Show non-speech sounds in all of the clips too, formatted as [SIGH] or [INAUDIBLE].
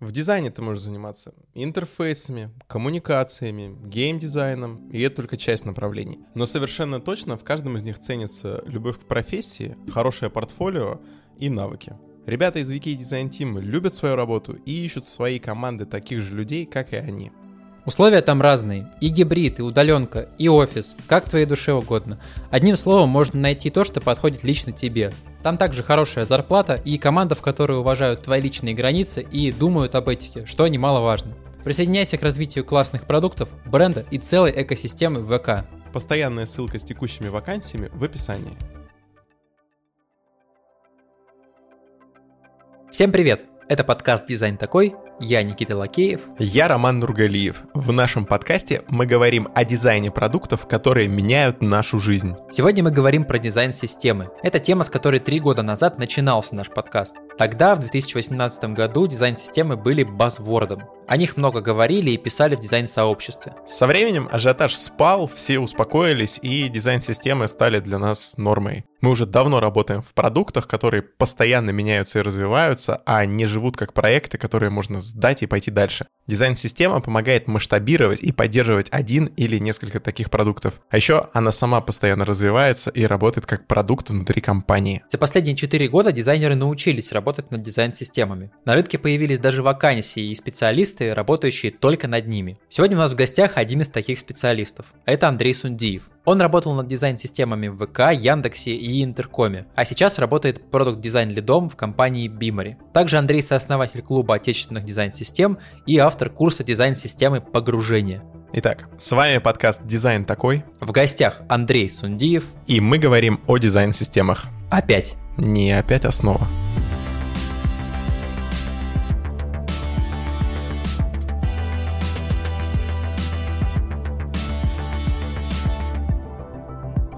В дизайне ты можешь заниматься интерфейсами, коммуникациями, геймдизайном, и это только часть направлений. Но совершенно точно в каждом из них ценится любовь к профессии, хорошее портфолио и навыки. Ребята из Wiki Design Team любят свою работу и ищут в своей команды таких же людей, как и они. Условия там разные. И гибрид, и удаленка, и офис, как твоей душе угодно. Одним словом, можно найти то, что подходит лично тебе. Там также хорошая зарплата и команда, в которой уважают твои личные границы и думают об этике, что немаловажно. Присоединяйся к развитию классных продуктов, бренда и целой экосистемы ВК. Постоянная ссылка с текущими вакансиями в описании. Всем привет! Это подкаст «Дизайн такой», я Никита Лакеев. Я Роман Нургалиев. В нашем подкасте мы говорим о дизайне продуктов, которые меняют нашу жизнь. Сегодня мы говорим про дизайн системы. Это тема, с которой три года назад начинался наш подкаст. Тогда, в 2018 году, дизайн-системы были базвордом. О них много говорили и писали в дизайн-сообществе. Со временем ажиотаж спал, все успокоились, и дизайн-системы стали для нас нормой. Мы уже давно работаем в продуктах, которые постоянно меняются и развиваются, а не живут как проекты, которые можно сдать и пойти дальше. Дизайн-система помогает масштабировать и поддерживать один или несколько таких продуктов. А еще она сама постоянно развивается и работает как продукт внутри компании. За последние 4 года дизайнеры научились работать над дизайн-системами. На рынке появились даже вакансии и специалисты, работающие только над ними. Сегодня у нас в гостях один из таких специалистов. Это Андрей Сундиев. Он работал над дизайн-системами в ВК, Яндексе и Интеркоме, а сейчас работает продукт-дизайн-лидом в компании Бимари. Также Андрей сооснователь клуба отечественных дизайн-систем и автор курса дизайн-системы погружения. Итак, с вами подкаст «Дизайн такой». В гостях Андрей Сундиев. И мы говорим о дизайн-системах. Опять. Не опять основа.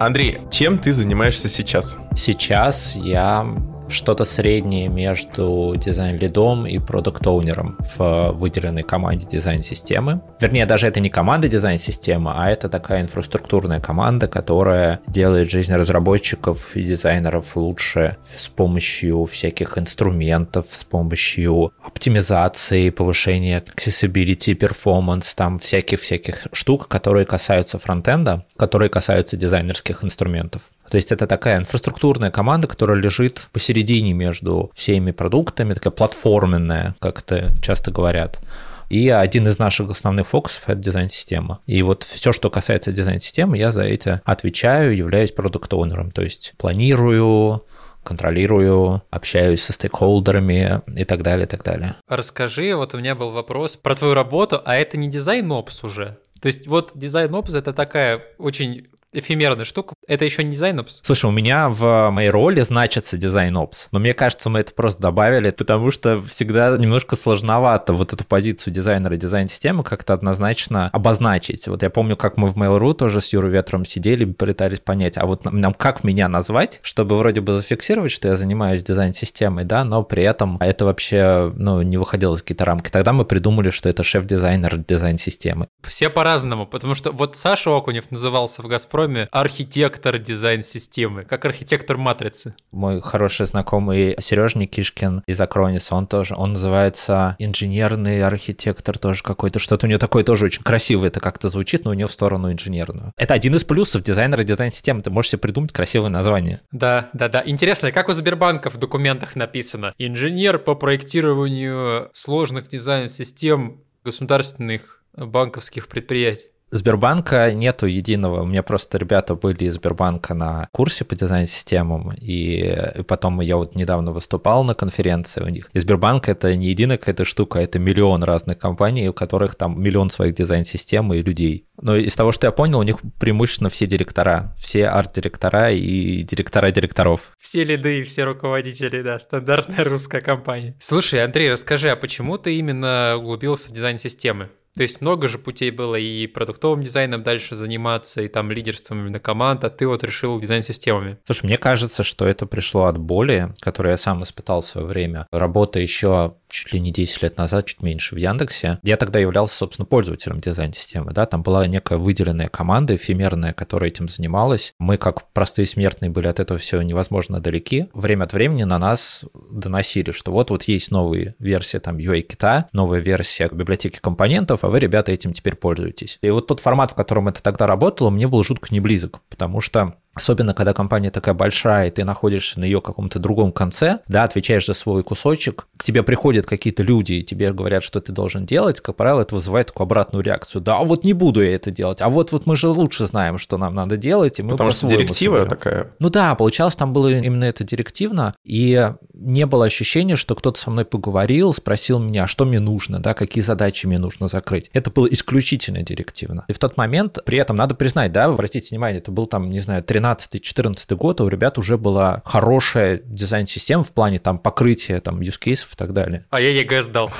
Андрей, чем ты занимаешься сейчас? Сейчас я что-то среднее между дизайн-лидом и продукт-оунером в выделенной команде дизайн-системы. Вернее, даже это не команда дизайн-системы, а это такая инфраструктурная команда, которая делает жизнь разработчиков и дизайнеров лучше с помощью всяких инструментов, с помощью оптимизации, повышения accessibility, performance, там всяких-всяких штук, которые касаются фронтенда, которые касаются дизайнерских инструментов. То есть это такая инфраструктурная команда, которая лежит посередине между всеми продуктами, такая платформенная, как это часто говорят. И один из наших основных фокусов — это дизайн-система. И вот все, что касается дизайн-системы, я за это отвечаю, являюсь продукт-оунером. То есть планирую, контролирую, общаюсь со стейкхолдерами и так далее, и так далее. Расскажи, вот у меня был вопрос про твою работу, а это не дизайн-опс уже? То есть вот дизайн-опс — это такая очень эфемерная штука. Это еще не дизайн опс. Слушай, у меня в моей роли значится дизайн опс, но мне кажется, мы это просто добавили, потому что всегда немножко сложновато вот эту позицию дизайнера дизайн-системы как-то однозначно обозначить. Вот я помню, как мы в Mail.ru тоже с Юрой Ветром сидели, пытались понять, а вот нам как меня назвать, чтобы вроде бы зафиксировать, что я занимаюсь дизайн-системой, да, но при этом это вообще, ну, не выходило из какие-то рамки. Тогда мы придумали, что это шеф-дизайнер дизайн-системы. Все по-разному, потому что вот Саша Окунев назывался в «Газпроме» Chrome архитектор дизайн-системы, как архитектор матрицы. Мой хороший знакомый Сереж Никишкин из Акрониса, он тоже, он называется инженерный архитектор тоже какой-то, что-то у него такое тоже очень красивое, это как-то звучит, но у него в сторону инженерную. Это один из плюсов дизайнера дизайн-системы, ты можешь себе придумать красивое название. Да, да, да. Интересно, как у Сбербанка в документах написано? Инженер по проектированию сложных дизайн-систем государственных банковских предприятий. Сбербанка нету единого. У меня просто ребята были из Сбербанка на курсе по дизайн-системам, и, и потом я вот недавно выступал на конференции у них. И Сбербанк — это не единая какая-то штука, это миллион разных компаний, у которых там миллион своих дизайн-систем и людей. Но из того, что я понял, у них преимущественно все директора, все арт-директора и директора директоров. Все лиды и все руководители, да, стандартная русская компания. Слушай, Андрей, расскажи, а почему ты именно углубился в дизайн системы? То есть много же путей было и продуктовым дизайном дальше заниматься, и там лидерством именно команд, а ты вот решил дизайн-системами. Слушай, мне кажется, что это пришло от боли, которую я сам испытал в свое время. Работа еще чуть ли не 10 лет назад, чуть меньше в Яндексе. Я тогда являлся, собственно, пользователем дизайн-системы, да, там была некая выделенная команда эфемерная, которая этим занималась. Мы, как простые смертные, были от этого все невозможно далеки. Время от времени на нас доносили, что вот-вот есть новые версии там UI-кита, новая версия библиотеки компонентов, а вы, ребята, этим теперь пользуетесь. И вот тот формат, в котором это тогда работало, мне был жутко не близок, потому что Особенно, когда компания такая большая, и ты находишься на ее каком-то другом конце, да, отвечаешь за свой кусочек, к тебе приходят какие-то люди, и тебе говорят, что ты должен делать, как правило, это вызывает такую обратную реакцию. Да, а вот не буду я это делать, а вот, вот мы же лучше знаем, что нам надо делать, и мы Потому что директива соберем. такая. Ну да, получалось, там было именно это директивно, и не было ощущения, что кто-то со мной поговорил, спросил меня, что мне нужно, да, какие задачи мне нужно закрыть. Это было исключительно директивно. И в тот момент, при этом надо признать, да, обратите внимание, это был там, не знаю, 13 13-14 год, а у ребят уже была хорошая дизайн-система в плане там покрытия там use cases и так далее. А я ЕГЭ сдал.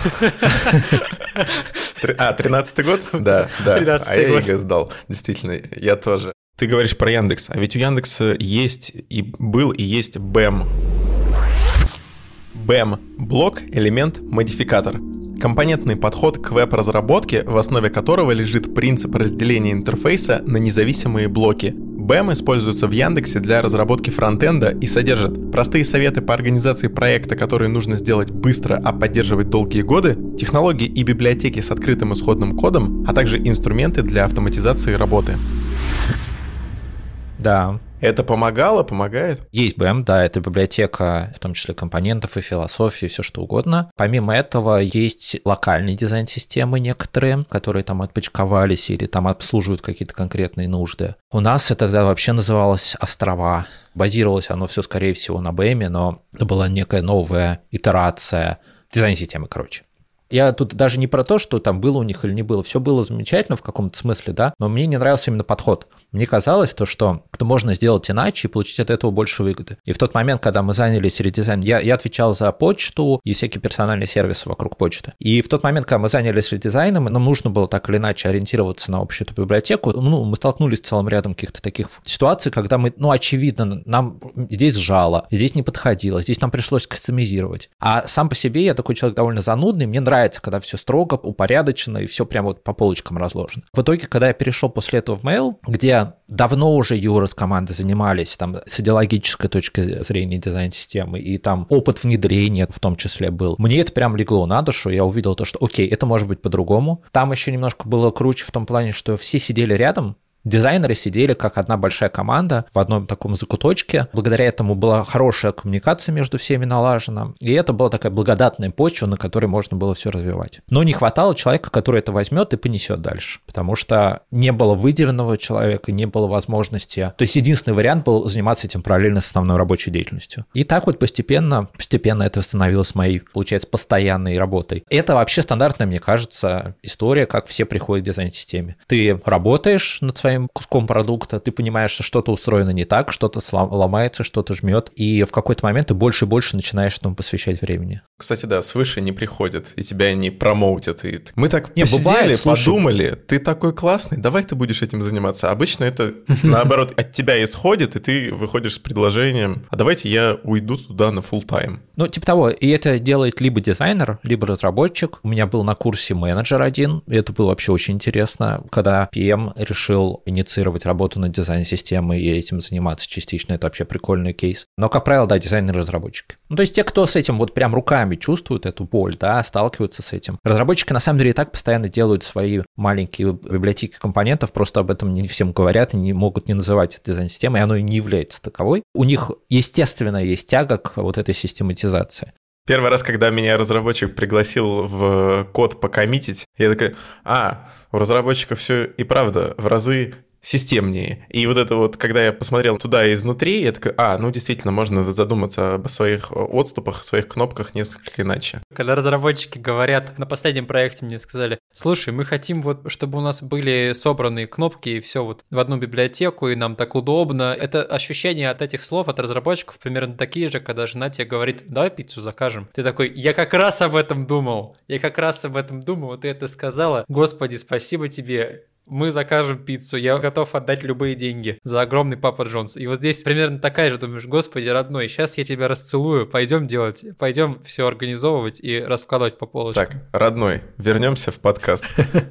А, 13 год? [LAUGHS] Да, да. А я ЕГЭ сдал. Действительно, я тоже. Ты говоришь про Яндекс, а ведь у Яндекса есть и был и есть BEM. BEM – блок, элемент, модификатор – Компонентный подход к веб-разработке, в основе которого лежит принцип разделения интерфейса на независимые блоки. BEM используется в Яндексе для разработки фронтенда и содержит простые советы по организации проекта, которые нужно сделать быстро, а поддерживать долгие годы, технологии и библиотеки с открытым исходным кодом, а также инструменты для автоматизации работы. Да, это помогало, помогает? Есть BM, да, это библиотека, в том числе компонентов и философии, все что угодно. Помимо этого есть локальные дизайн-системы некоторые, которые там отпочковались или там обслуживают какие-то конкретные нужды. У нас это тогда вообще называлось острова. Базировалось оно все, скорее всего, на BM, но это была некая новая итерация дизайн-системы, короче. Я тут даже не про то, что там было у них или не было. Все было замечательно в каком-то смысле, да, но мне не нравился именно подход. Мне казалось то, что это можно сделать иначе и получить от этого больше выгоды. И в тот момент, когда мы занялись редизайном, я, я отвечал за почту и всякие персональные сервисы вокруг почты. И в тот момент, когда мы занялись редизайном, нам нужно было так или иначе ориентироваться на общую эту библиотеку. Ну, мы столкнулись с целым рядом каких-то таких ситуаций, когда мы, ну, очевидно, нам здесь сжало, здесь не подходило, здесь нам пришлось кастомизировать. А сам по себе я такой человек довольно занудный, мне нравится, когда все строго, упорядочено и все прямо вот по полочкам разложено. В итоге, когда я перешел после этого в Mail, где давно уже Юра с командой занимались там с идеологической точки зрения дизайн-системы, и там опыт внедрения в том числе был. Мне это прям легло на душу, я увидел то, что окей, это может быть по-другому. Там еще немножко было круче в том плане, что все сидели рядом, Дизайнеры сидели как одна большая команда в одном таком закуточке. Благодаря этому была хорошая коммуникация между всеми налажена. И это была такая благодатная почва, на которой можно было все развивать. Но не хватало человека, который это возьмет и понесет дальше. Потому что не было выделенного человека, не было возможности. То есть единственный вариант был заниматься этим параллельно с основной рабочей деятельностью. И так вот постепенно, постепенно это становилось моей, получается, постоянной работой. Это вообще стандартная, мне кажется, история, как все приходят к дизайн-системе. Ты работаешь над своей своим куском продукта, ты понимаешь, что что-то устроено не так, что-то ломается, что-то жмет, и в какой-то момент ты больше и больше начинаешь этому посвящать времени. Кстати, да, свыше не приходят, и тебя не промоутят. И... Мы так не, посидели, бывает, подумали, ты такой классный, давай ты будешь этим заниматься. Обычно это, [LAUGHS] наоборот, от тебя исходит, и ты выходишь с предложением, а давайте я уйду туда на full тайм Ну, типа того, и это делает либо дизайнер, либо разработчик. У меня был на курсе менеджер один, и это было вообще очень интересно, когда PM решил инициировать работу над дизайн-системой и этим заниматься частично. Это вообще прикольный кейс. Но, как правило, да, дизайнеры-разработчики. Ну, то есть те, кто с этим вот прям руками чувствуют эту боль, да, сталкиваются с этим. Разработчики, на самом деле, и так постоянно делают свои маленькие библиотеки компонентов, просто об этом не всем говорят и не могут не называть это дизайн-системой, и оно и не является таковой. У них, естественно, есть тяга к вот этой систематизации. Первый раз, когда меня разработчик пригласил в код покоммитить, я такой, а, у разработчиков все и правда в разы системнее. И вот это вот, когда я посмотрел туда изнутри, я такой, а, ну действительно, можно задуматься об своих отступах, о своих кнопках несколько иначе. Когда разработчики говорят, на последнем проекте мне сказали, слушай, мы хотим вот, чтобы у нас были собраны кнопки и все вот в одну библиотеку, и нам так удобно. Это ощущение от этих слов, от разработчиков примерно такие же, когда жена тебе говорит, давай пиццу закажем. Ты такой, я как раз об этом думал, я как раз об этом думал, ты это сказала. Господи, спасибо тебе мы закажем пиццу, я готов отдать любые деньги за огромный Папа Джонс. И вот здесь примерно такая же, думаешь, господи, родной, сейчас я тебя расцелую, пойдем делать, пойдем все организовывать и раскладывать по полочкам. Так, родной, вернемся в подкаст.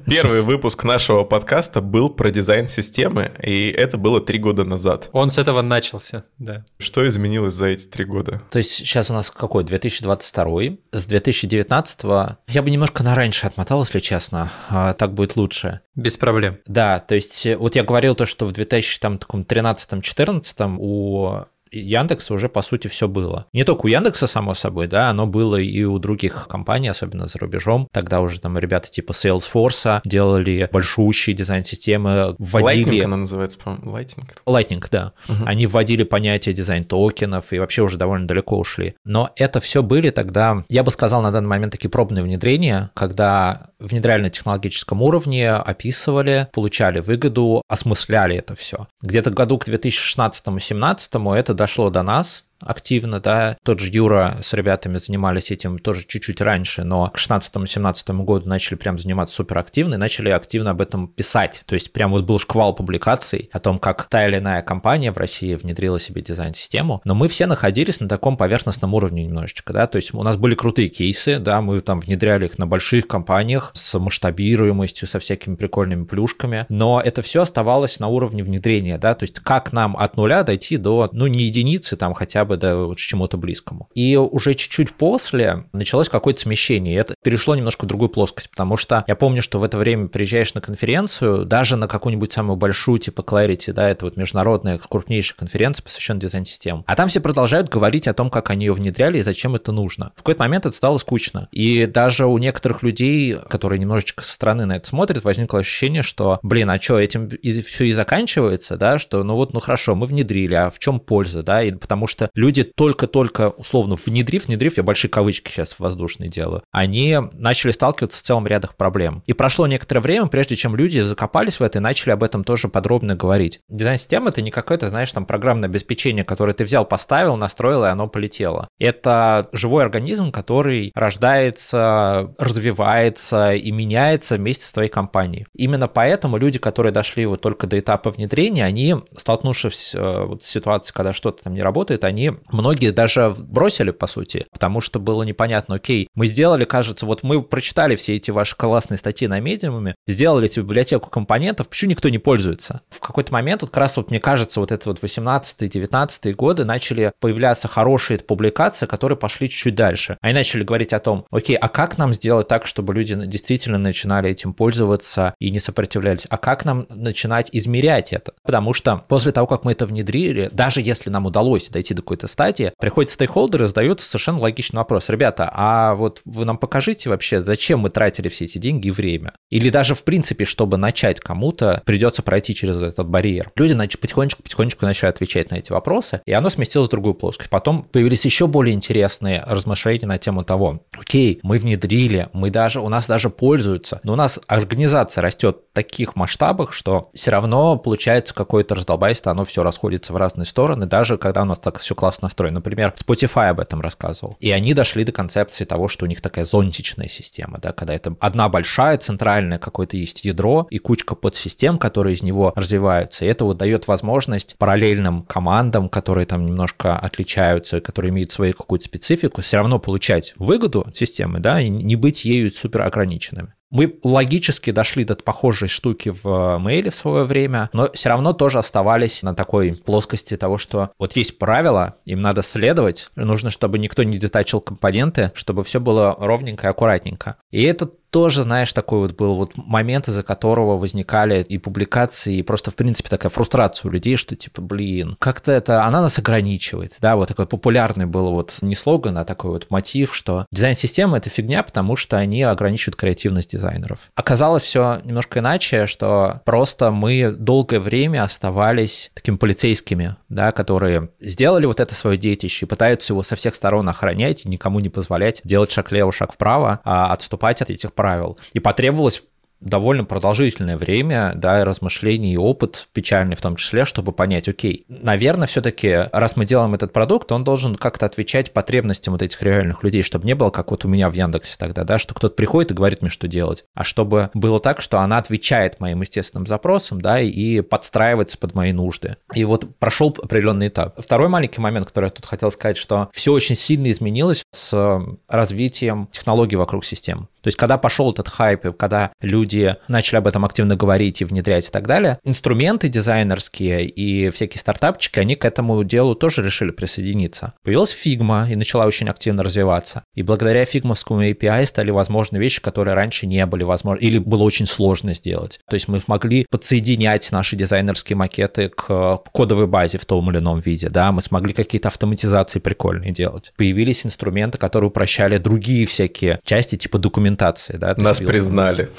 Первый выпуск нашего подкаста был про дизайн системы, и это было три года назад. Он с этого начался, да. Что изменилось за эти три года? То есть сейчас у нас какой, 2022, с 2019 я бы немножко на раньше отмотал, если честно, а так будет лучше. Без проблем. Да, то есть э, вот я говорил то, что в 2013-2014 у Яндекса уже, по сути, все было. Не только у Яндекса, само собой, да, оно было и у других компаний, особенно за рубежом. Тогда уже там ребята типа Salesforce делали большущие дизайн-системы, вводили... Lightning она называется, по-моему, Lightning. Lightning, да. Угу. Они вводили понятие дизайн-токенов и вообще уже довольно далеко ушли. Но это все были тогда, я бы сказал, на данный момент такие пробные внедрения, когда внедряли на технологическом уровне, описывали, получали выгоду, осмысляли это все. Где-то году к 2016-2017 это дошло до нас, активно, да. Тот же Юра с ребятами занимались этим тоже чуть-чуть раньше, но к 16-17 году начали прям заниматься супер активно и начали активно об этом писать. То есть прям вот был шквал публикаций о том, как та или иная компания в России внедрила себе дизайн-систему, но мы все находились на таком поверхностном уровне немножечко, да, то есть у нас были крутые кейсы, да, мы там внедряли их на больших компаниях с масштабируемостью, со всякими прикольными плюшками, но это все оставалось на уровне внедрения, да, то есть как нам от нуля дойти до, ну, не единицы, там хотя бы бы да, вот чему-то близкому. И уже чуть-чуть после началось какое-то смещение, и это перешло немножко в другую плоскость, потому что я помню, что в это время приезжаешь на конференцию, даже на какую-нибудь самую большую, типа Clarity, да, это вот международная крупнейшая конференция, посвященная дизайн-системам, а там все продолжают говорить о том, как они ее внедряли и зачем это нужно. В какой-то момент это стало скучно. И даже у некоторых людей, которые немножечко со стороны на это смотрят, возникло ощущение, что, блин, а что, этим и все и заканчивается, да, что ну вот, ну хорошо, мы внедрили, а в чем польза, да, и потому что люди только-только, условно, внедрив, внедрив, я большие кавычки сейчас воздушные делаю, они начали сталкиваться с целым рядом проблем. И прошло некоторое время, прежде чем люди закопались в это и начали об этом тоже подробно говорить. Дизайн-система — это не какое-то, знаешь, там программное обеспечение, которое ты взял, поставил, настроил, и оно полетело. Это живой организм, который рождается, развивается и меняется вместе с твоей компанией. Именно поэтому люди, которые дошли вот только до этапа внедрения, они, столкнувшись э, вот с ситуацией, когда что-то там не работает, они многие даже бросили, по сути, потому что было непонятно, окей, мы сделали, кажется, вот мы прочитали все эти ваши классные статьи на медиуме, сделали эту библиотеку компонентов, почему никто не пользуется? В какой-то момент, вот как раз вот мне кажется, вот это вот 18-19 годы начали появляться хорошие публикации, которые пошли чуть-чуть дальше. Они начали говорить о том, окей, а как нам сделать так, чтобы люди действительно начинали этим пользоваться и не сопротивлялись? А как нам начинать измерять это? Потому что после того, как мы это внедрили, даже если нам удалось дойти до какой-то какой-то стадии, приходят стейкхолдеры, задают совершенно логичный вопрос. Ребята, а вот вы нам покажите вообще, зачем мы тратили все эти деньги и время? Или даже, в принципе, чтобы начать кому-то, придется пройти через этот барьер. Люди потихонечку-потихонечку начали отвечать на эти вопросы, и оно сместилось в другую плоскость. Потом появились еще более интересные размышления на тему того, окей, мы внедрили, мы даже, у нас даже пользуются, но у нас организация растет в таких масштабах, что все равно получается какое-то раздолбайство, оно все расходится в разные стороны, даже когда у нас так все классно настроен. Например, Spotify об этом рассказывал. И они дошли до концепции того, что у них такая зонтичная система, да, когда это одна большая центральная какое-то есть ядро и кучка подсистем, которые из него развиваются. И это вот дает возможность параллельным командам, которые там немножко отличаются, которые имеют свою какую-то специфику, все равно получать выгоду от системы, да, и не быть ею супер ограниченными. Мы логически дошли до похожей штуки в мейле в свое время, но все равно тоже оставались на такой плоскости того, что вот есть правила, им надо следовать, нужно, чтобы никто не детачил компоненты, чтобы все было ровненько и аккуратненько. И это тоже, знаешь, такой вот был вот момент, из-за которого возникали и публикации, и просто, в принципе, такая фрустрация у людей, что, типа, блин, как-то это, она нас ограничивает, да, вот такой популярный был вот не слоган, а такой вот мотив, что дизайн-система — это фигня, потому что они ограничивают креативность дизайнеров. Оказалось все немножко иначе, что просто мы долгое время оставались такими полицейскими, да, которые сделали вот это свое детище и пытаются его со всех сторон охранять и никому не позволять делать шаг лево, шаг вправо, а отступать от этих правил. И потребовалось довольно продолжительное время, да, и размышлений, и опыт печальный в том числе, чтобы понять, окей, наверное, все-таки, раз мы делаем этот продукт, он должен как-то отвечать потребностям вот этих реальных людей, чтобы не было, как вот у меня в Яндексе тогда, да, что кто-то приходит и говорит мне, что делать, а чтобы было так, что она отвечает моим естественным запросам, да, и подстраивается под мои нужды. И вот прошел определенный этап. Второй маленький момент, который я тут хотел сказать, что все очень сильно изменилось с развитием технологий вокруг систем. То есть, когда пошел этот хайп, и когда люди начали об этом активно говорить и внедрять и так далее, инструменты дизайнерские и всякие стартапчики, они к этому делу тоже решили присоединиться. Появилась Figma и начала очень активно развиваться. И благодаря фигмовскому API стали возможны вещи, которые раньше не были возможны или было очень сложно сделать. То есть мы смогли подсоединять наши дизайнерские макеты к кодовой базе в том или ином виде, да, мы смогли какие-то автоматизации прикольные делать. Появились инструменты, которые упрощали другие всякие части, типа документации документации. Да, Нас признали.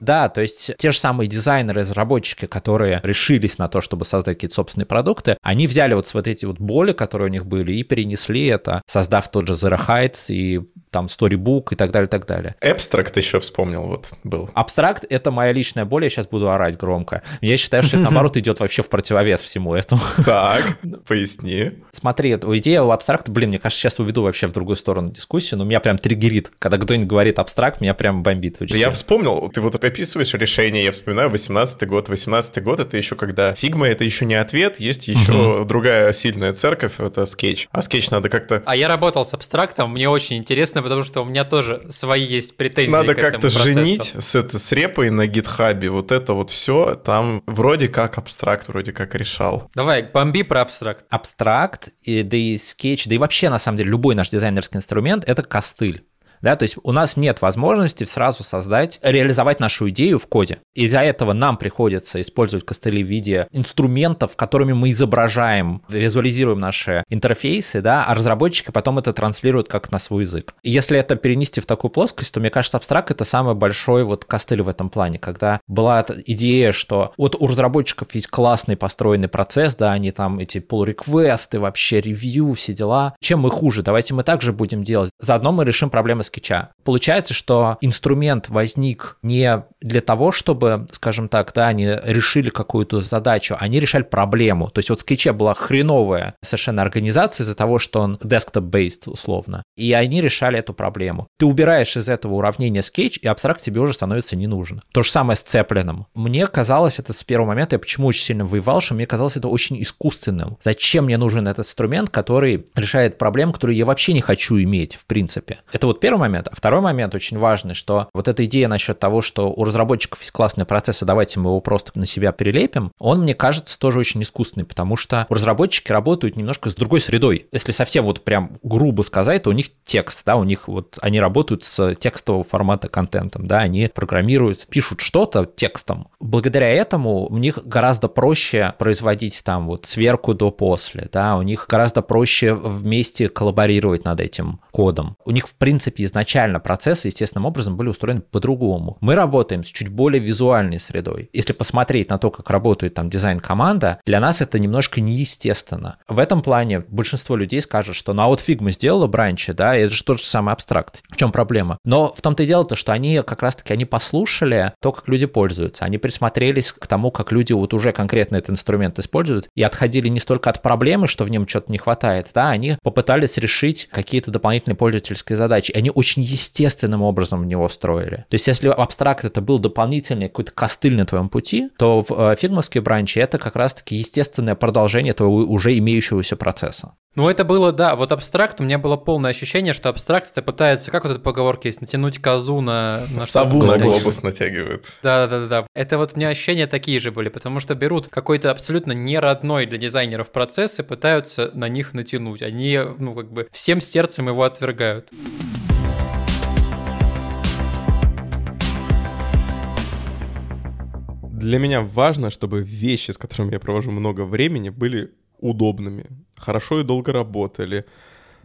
Да, то есть те же самые дизайнеры, разработчики, которые решились на то, чтобы создать какие-то собственные продукты, они взяли вот вот эти вот боли, которые у них были, и перенесли это, создав тот же Zero Height и там Storybook и так далее, и так далее. Abstract еще вспомнил, вот был. Абстракт — это моя личная боль, я сейчас буду орать громко. Я считаю, что это, наоборот, [LAUGHS] идет вообще в противовес всему этому. Так, [LAUGHS] поясни. Смотри, идея у абстракта, блин, мне кажется, сейчас уведу вообще в другую сторону дискуссию, но меня прям триггерит. Когда кто-нибудь говорит абстракт, меня прям бомбит. Да я вспомнил, ты вот описываешь решение, я вспоминаю 18 год. 18 год — это еще когда фигма — это еще не ответ, есть еще другая сильная церковь, это скетч. А скетч надо как-то... А я работал с Abstract ом, мне очень интересно, потому что у меня тоже свои есть претензии Надо как-то женить с, это, с репой на GitHub е, вот это вот все, там вроде как Abstract, вроде как решал. Давай, бомби про Abstract. Abstract, и, да и скетч, да и вообще, на самом деле, любой наш дизайнерский инструмент — это костыль. Да, то есть у нас нет возможности сразу создать, реализовать нашу идею в коде. Из-за этого нам приходится использовать костыли в виде инструментов, которыми мы изображаем, визуализируем наши интерфейсы, да, а разработчики потом это транслируют как на свой язык. И если это перенести в такую плоскость, то, мне кажется, абстракт — это самый большой вот костыль в этом плане, когда была идея, что вот у разработчиков есть классный построенный процесс, да, они там эти pull-реквесты, вообще ревью, все дела. Чем мы хуже? Давайте мы также будем делать. Заодно мы решим проблемы с скетча. Получается, что инструмент возник не для того, чтобы, скажем так, да, они решили какую-то задачу, они решали проблему. То есть вот в скетче была хреновая совершенно организация из-за того, что он desktop-based условно, и они решали эту проблему. Ты убираешь из этого уравнения скетч, и абстракт тебе уже становится не нужен. То же самое с Цеплином. Мне казалось это с первого момента, я почему очень сильно воевал, что мне казалось это очень искусственным. Зачем мне нужен этот инструмент, который решает проблемы, которые я вообще не хочу иметь, в принципе. Это вот первый момент. А второй момент очень важный, что вот эта идея насчет того, что у разработчиков есть классные процессы, давайте мы его просто на себя перелепим, он, мне кажется, тоже очень искусственный, потому что разработчики работают немножко с другой средой. Если совсем вот прям грубо сказать, то у них текст, да, у них вот они работают с текстового формата контентом, да, они программируют, пишут что-то текстом. Благодаря этому у них гораздо проще производить там вот сверку до после, да, у них гораздо проще вместе коллаборировать над этим кодом. У них, в принципе, изначально процессы естественным образом были устроены по-другому. Мы работаем с чуть более визуальной средой. Если посмотреть на то, как работает там дизайн-команда, для нас это немножко неестественно. В этом плане большинство людей скажут, что ну а вот Figma сделала бранчи, да, и это же тот же самый абстракт. В чем проблема? Но в том-то и дело-то, что они как раз-таки, они послушали то, как люди пользуются, они присмотрелись к тому, как люди вот уже конкретно этот инструмент используют, и отходили не столько от проблемы, что в нем что-то не хватает, да, они попытались решить какие-то дополнительные пользовательские задачи. Они очень естественным образом в него строили. То есть если абстракт это был дополнительный какой-то костыль на твоем пути, то в э, фигмовские бранчи это как раз-таки естественное продолжение твоего уже имеющегося процесса. Ну, это было, да, вот абстракт, у меня было полное ощущение, что абстракт это пытается, как вот эта поговорка есть, натянуть козу на... на Сову на глобус натягивают. Да-да-да, это вот у меня ощущения такие же были, потому что берут какой-то абсолютно не родной для дизайнеров процесс и пытаются на них натянуть. Они, ну, как бы всем сердцем его отвергают. Для меня важно, чтобы вещи, с которыми я провожу много времени, были удобными, хорошо и долго работали,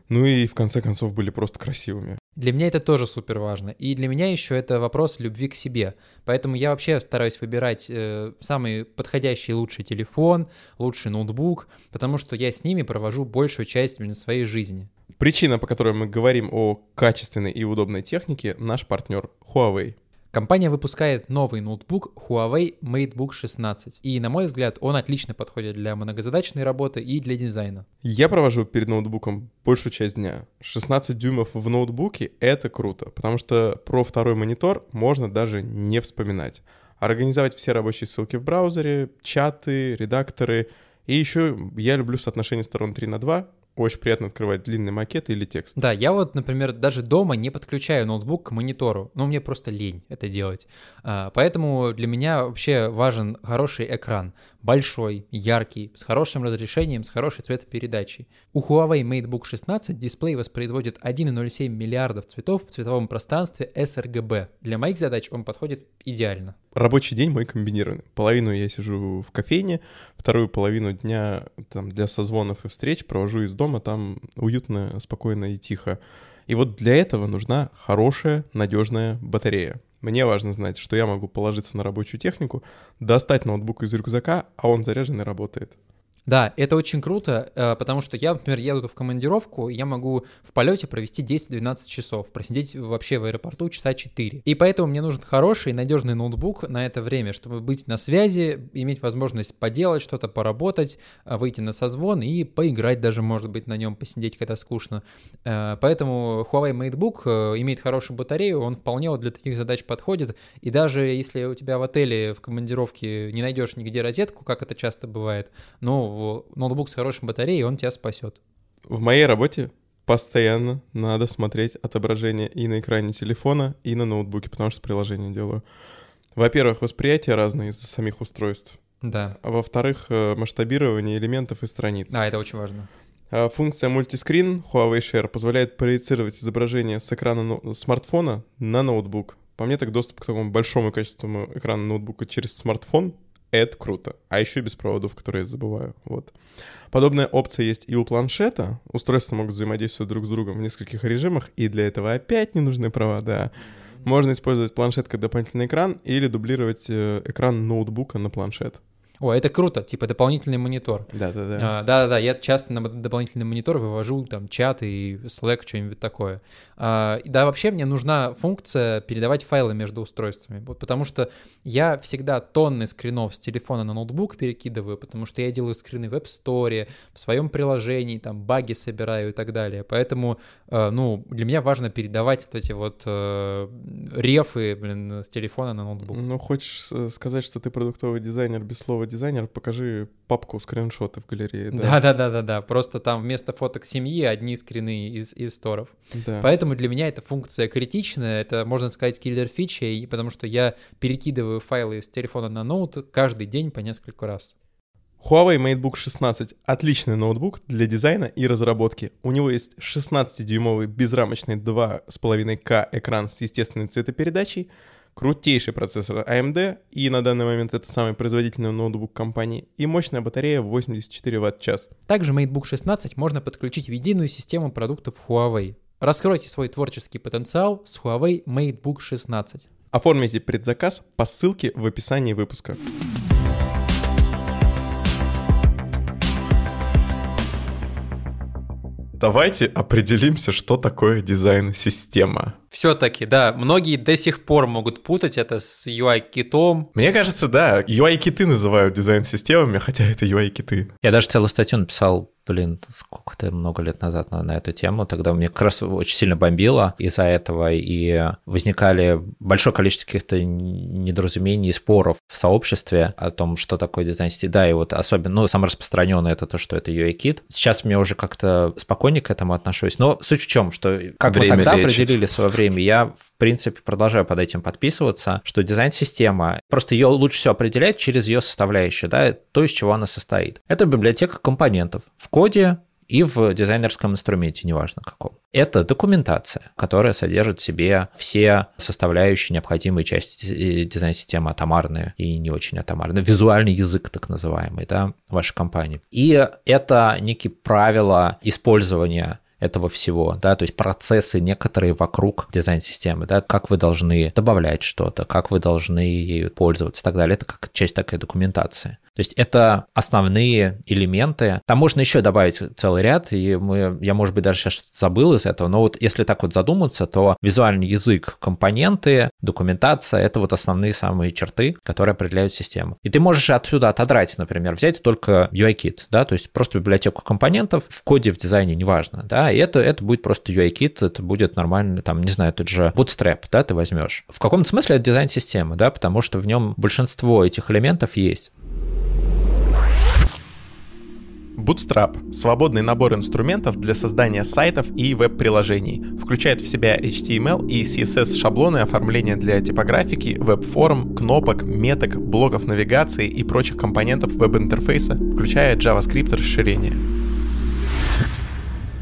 ну и в конце концов были просто красивыми. Для меня это тоже супер важно. И для меня еще это вопрос любви к себе. Поэтому я вообще стараюсь выбирать э, самый подходящий лучший телефон, лучший ноутбук, потому что я с ними провожу большую часть своей жизни. Причина, по которой мы говорим о качественной и удобной технике, наш партнер Huawei. Компания выпускает новый ноутбук Huawei MateBook 16, и, на мой взгляд, он отлично подходит для многозадачной работы и для дизайна. Я провожу перед ноутбуком большую часть дня. 16 дюймов в ноутбуке — это круто, потому что про второй монитор можно даже не вспоминать. Организовать все рабочие ссылки в браузере, чаты, редакторы. И еще я люблю соотношение сторон 3 на 2, очень приятно открывать длинный макет или текст. Да, я вот, например, даже дома не подключаю ноутбук к монитору, но мне просто лень это делать. А, поэтому для меня вообще важен хороший экран, большой, яркий, с хорошим разрешением, с хорошей цветопередачей. У Huawei MateBook 16 дисплей воспроизводит 1,07 миллиардов цветов в цветовом пространстве sRGB. Для моих задач он подходит идеально. Рабочий день мой комбинированный. Половину я сижу в кофейне, вторую половину дня там, для созвонов и встреч провожу из дома, там уютно, спокойно и тихо. И вот для этого нужна хорошая, надежная батарея. Мне важно знать, что я могу положиться на рабочую технику, достать ноутбук из рюкзака, а он заряжен и работает. Да, это очень круто, э, потому что я, например, еду в командировку, я могу в полете провести 10-12 часов, просидеть вообще в аэропорту часа 4. И поэтому мне нужен хороший, надежный ноутбук на это время, чтобы быть на связи, иметь возможность поделать что-то, поработать, э, выйти на созвон и поиграть даже, может быть, на нем, посидеть, когда скучно. Э, поэтому Huawei MateBook имеет хорошую батарею, он вполне вот для таких задач подходит. И даже если у тебя в отеле в командировке не найдешь нигде розетку, как это часто бывает, ну, ноутбук с хорошей батареей, он тебя спасет. В моей работе постоянно надо смотреть отображение и на экране телефона, и на ноутбуке, потому что приложение делаю. Во-первых, восприятие разное из-за самих устройств. Да. А во-вторых, э, масштабирование элементов и страниц. Да, это очень важно. А функция мультискрин Huawei Share позволяет проецировать изображение с экрана смартфона на ноутбук. По мне так доступ к такому большому качественному экрану ноутбука через смартфон это круто. А еще без проводов, которые я забываю. Вот. Подобная опция есть и у планшета. Устройства могут взаимодействовать друг с другом в нескольких режимах, и для этого опять не нужны провода. Можно использовать планшет как дополнительный экран или дублировать э, экран ноутбука на планшет. О, это круто, типа дополнительный монитор. Да-да-да. А, да-да-да, я часто на дополнительный монитор вывожу там чат и Slack, что-нибудь такое. А, да, вообще мне нужна функция передавать файлы между устройствами, вот, потому что я всегда тонны скринов с телефона на ноутбук перекидываю, потому что я делаю скрины в App Store, в своем приложении, там баги собираю и так далее. Поэтому, э, ну, для меня важно передавать вот эти вот э, рефы, блин, с телефона на ноутбук. Ну, хочешь э, сказать, что ты продуктовый дизайнер без слова дизайнер, покажи папку скриншоты в галерее. Да, да, да, да, да. Просто там вместо фоток семьи одни скрины из, из сторов. Да. Поэтому для меня эта функция критичная. Это, можно сказать, киллер фича, потому что я перекидываю файлы с телефона на ноут каждый день по несколько раз. Huawei MateBook 16 — отличный ноутбук для дизайна и разработки. У него есть 16-дюймовый безрамочный 2,5К экран с естественной цветопередачей, крутейший процессор AMD, и на данный момент это самый производительный ноутбук компании, и мощная батарея в 84 Вт-час. Также MateBook 16 можно подключить в единую систему продуктов Huawei. Раскройте свой творческий потенциал с Huawei MateBook 16. Оформите предзаказ по ссылке в описании выпуска. Давайте определимся, что такое дизайн-система. Все-таки, да, многие до сих пор могут путать это с UI-китом. Мне кажется, да, UI-киты называют дизайн-системами, хотя это UI-киты. Я даже целую статью написал блин, сколько-то много лет назад на, на эту тему, тогда мне как раз очень сильно бомбило из-за этого, и возникали большое количество каких-то недоразумений и споров в сообществе о том, что такое дизайн сети. Да, и вот особенно, ну, самое распространенное это то, что это UI-кит. Сейчас мне уже как-то спокойнее к этому отношусь, но суть в чем, что как время мы тогда лечит. определили свое время, я, в принципе, продолжаю под этим подписываться, что дизайн-система, просто ее лучше всего определять через ее составляющие, да, то, из чего она состоит. Это библиотека компонентов. В коде и в дизайнерском инструменте, неважно каком. Это документация, которая содержит в себе все составляющие необходимые части дизайн-системы, атомарные и не очень атомарные, визуальный язык так называемый, да, вашей компании. И это некие правила использования этого всего, да, то есть процессы некоторые вокруг дизайн-системы, да, как вы должны добавлять что-то, как вы должны ею пользоваться и так далее. Это как часть такой документации. То есть это основные элементы. Там можно еще добавить целый ряд, и мы, я, может быть, даже сейчас что-то забыл из этого, но вот если так вот задуматься, то визуальный язык, компоненты, документация — это вот основные самые черты, которые определяют систему. И ты можешь отсюда отодрать, например, взять только UI-кит, да, то есть просто библиотеку компонентов в коде, в дизайне, неважно, да, и это, это будет просто UI-кит, это будет нормально, там, не знаю, тот же Bootstrap, да, ты возьмешь. В каком-то смысле это дизайн системы, да, потому что в нем большинство этих элементов есть. Bootstrap – свободный набор инструментов для создания сайтов и веб-приложений. Включает в себя HTML и CSS шаблоны оформления для типографики, веб-форм, кнопок, меток, блоков навигации и прочих компонентов веб-интерфейса, включая JavaScript расширения.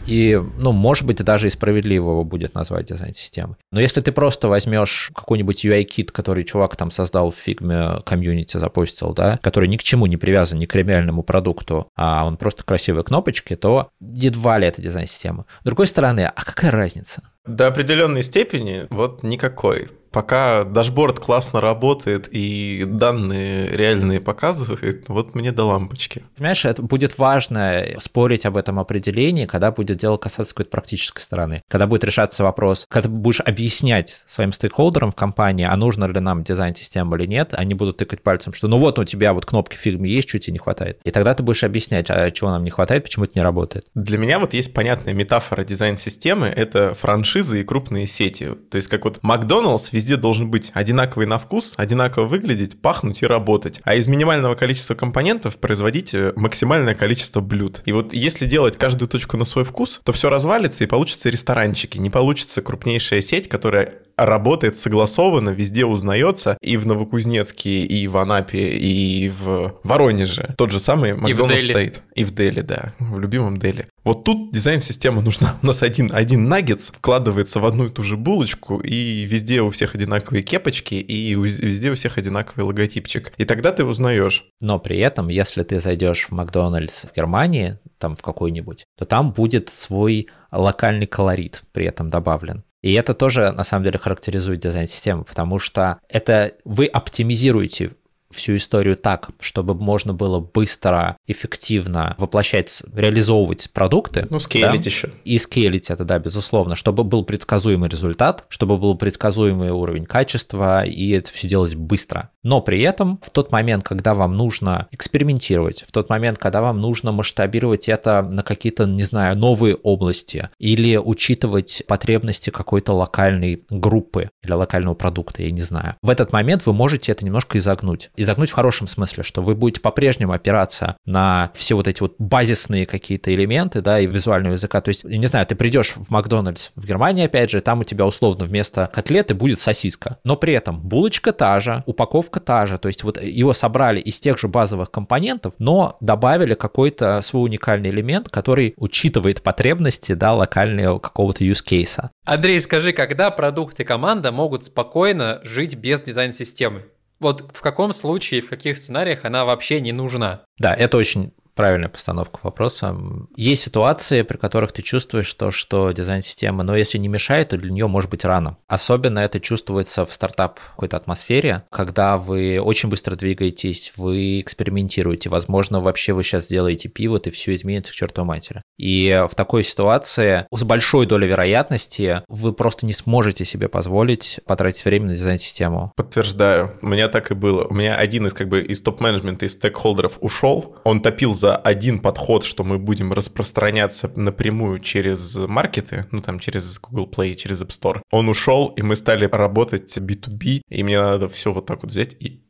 И, ну, может быть, даже и справедливо его будет назвать дизайн-системой. Но если ты просто возьмешь какой-нибудь UI kit, который чувак там создал в Figma Community, запустил, да, который ни к чему не привязан, ни к реальному продукту, а он просто красивые кнопочки, то едва ли это дизайн-система. С другой стороны, а какая разница? До определенной степени вот никакой пока дашборд классно работает и данные реальные показывает, вот мне до лампочки. Понимаешь, это будет важно спорить об этом определении, когда будет дело касаться какой-то практической стороны. Когда будет решаться вопрос, когда ты будешь объяснять своим стейкхолдерам в компании, а нужно ли нам дизайн-система или нет, они будут тыкать пальцем, что ну вот у тебя вот кнопки фигме есть, что тебе не хватает. И тогда ты будешь объяснять, а чего нам не хватает, почему это не работает. Для меня вот есть понятная метафора дизайн-системы, это франшизы и крупные сети. То есть как вот Макдоналдс везде должен быть одинаковый на вкус, одинаково выглядеть, пахнуть и работать. А из минимального количества компонентов производить э, максимальное количество блюд. И вот если делать каждую точку на свой вкус, то все развалится и получится ресторанчики. Не получится крупнейшая сеть, которая работает согласованно, везде узнается, и в Новокузнецке, и в Анапе, и в Воронеже. Тот же самый Макдональдс стоит. И в Дели, да, в любимом Дели. Вот тут дизайн-система нужна. У нас один, один наггетс вкладывается в одну и ту же булочку, и везде у всех одинаковые кепочки, и везде у всех одинаковый логотипчик. И тогда ты узнаешь. Но при этом, если ты зайдешь в Макдональдс в Германии, там в какой-нибудь, то там будет свой локальный колорит при этом добавлен. И это тоже, на самом деле, характеризует дизайн-систему, потому что это вы оптимизируете всю историю так, чтобы можно было быстро, эффективно воплощать, реализовывать продукты. Ну, скейлить да? еще. И скейлить это, да, безусловно, чтобы был предсказуемый результат, чтобы был предсказуемый уровень качества, и это все делалось быстро. Но при этом в тот момент, когда вам нужно экспериментировать, в тот момент, когда вам нужно масштабировать это на какие-то, не знаю, новые области или учитывать потребности какой-то локальной группы или локального продукта, я не знаю, в этот момент вы можете это немножко изогнуть изогнуть в хорошем смысле, что вы будете по-прежнему опираться на все вот эти вот базисные какие-то элементы, да, и визуального языка. То есть, я не знаю, ты придешь в Макдональдс в Германии, опять же, там у тебя условно вместо котлеты будет сосиска, но при этом булочка та же, упаковка та же, то есть вот его собрали из тех же базовых компонентов, но добавили какой-то свой уникальный элемент, который учитывает потребности, да, локального какого-то use case. Андрей, скажи, когда продукт и команда могут спокойно жить без дизайн-системы? Вот в каком случае, в каких сценариях она вообще не нужна? Да, это очень правильная постановка вопроса. Есть ситуации, при которых ты чувствуешь то, что дизайн-система, но если не мешает, то для нее может быть рано. Особенно это чувствуется в стартап какой-то атмосфере, когда вы очень быстро двигаетесь, вы экспериментируете, возможно, вообще вы сейчас сделаете пивот и все изменится к чертовой матери. И в такой ситуации с большой долей вероятности вы просто не сможете себе позволить потратить время на дизайн-систему. Подтверждаю, у меня так и было. У меня один из как бы из топ-менеджмента, из стейкхолдеров ушел, он топил за за один подход, что мы будем распространяться напрямую через маркеты, ну там через Google Play, через App Store, он ушел, и мы стали работать B2B, и мне надо все вот так вот взять и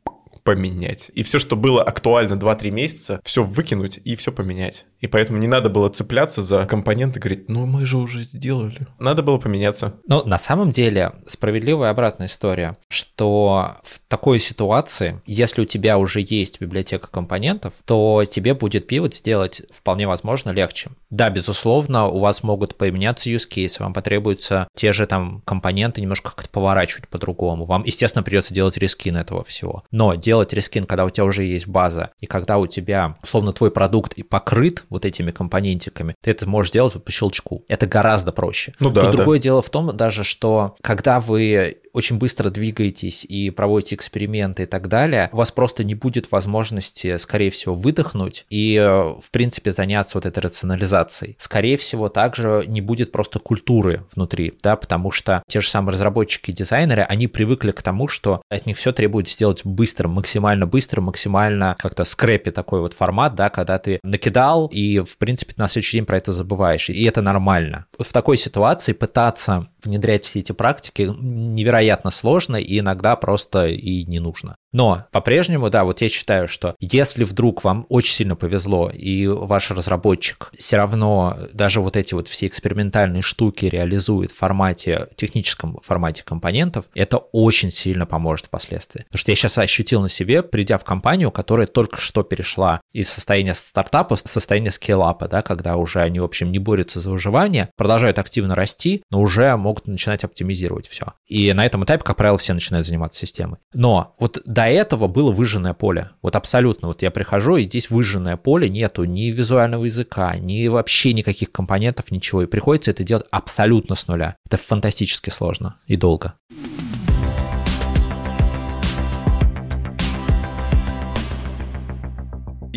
поменять. И все, что было актуально 2-3 месяца, все выкинуть и все поменять. И поэтому не надо было цепляться за компоненты говорить, ну мы же уже сделали. Надо было поменяться. Ну, на самом деле, справедливая обратная история, что в такой ситуации, если у тебя уже есть библиотека компонентов, то тебе будет пивот сделать вполне возможно легче. Да, безусловно, у вас могут поменяться use case, вам потребуются те же там компоненты немножко как-то поворачивать по-другому. Вам, естественно, придется делать рискин этого всего. Но делать рискин, когда у тебя уже есть база, и когда у тебя, условно, твой продукт и покрыт вот этими компонентиками, ты это можешь сделать вот по щелчку. Это гораздо проще. Ну да, Но да. другое дело в том даже, что когда вы очень быстро двигаетесь и проводите эксперименты и так далее, у вас просто не будет возможности, скорее всего, выдохнуть и, э, в принципе, заняться вот этой рационализацией. Скорее всего, также не будет просто культуры внутри, да, потому что те же самые разработчики и дизайнеры, они привыкли к тому, что от них все требует сделать быстро, максимально быстро, максимально как-то скрэпи такой вот формат, да, когда ты накидал и, в принципе, на следующий день про это забываешь, и это нормально. В такой ситуации пытаться внедрять все эти практики невероятно сложно и иногда просто и не нужно. Но по-прежнему, да, вот я считаю, что если вдруг вам очень сильно повезло, и ваш разработчик все равно даже вот эти вот все экспериментальные штуки реализует в формате, техническом формате компонентов, это очень сильно поможет впоследствии. Потому что я сейчас ощутил на себе, придя в компанию, которая только что перешла из состояния стартапа в состояние скейлапа, да, когда уже они, в общем, не борются за выживание, продолжают активно расти, но уже могут начинать оптимизировать все. И на этом этапе, как правило, все начинают заниматься системой. Но вот до этого было выжженное поле. Вот абсолютно. Вот я прихожу, и здесь выжженное поле, нету ни визуального языка, ни вообще никаких компонентов, ничего. И приходится это делать абсолютно с нуля. Это фантастически сложно и долго.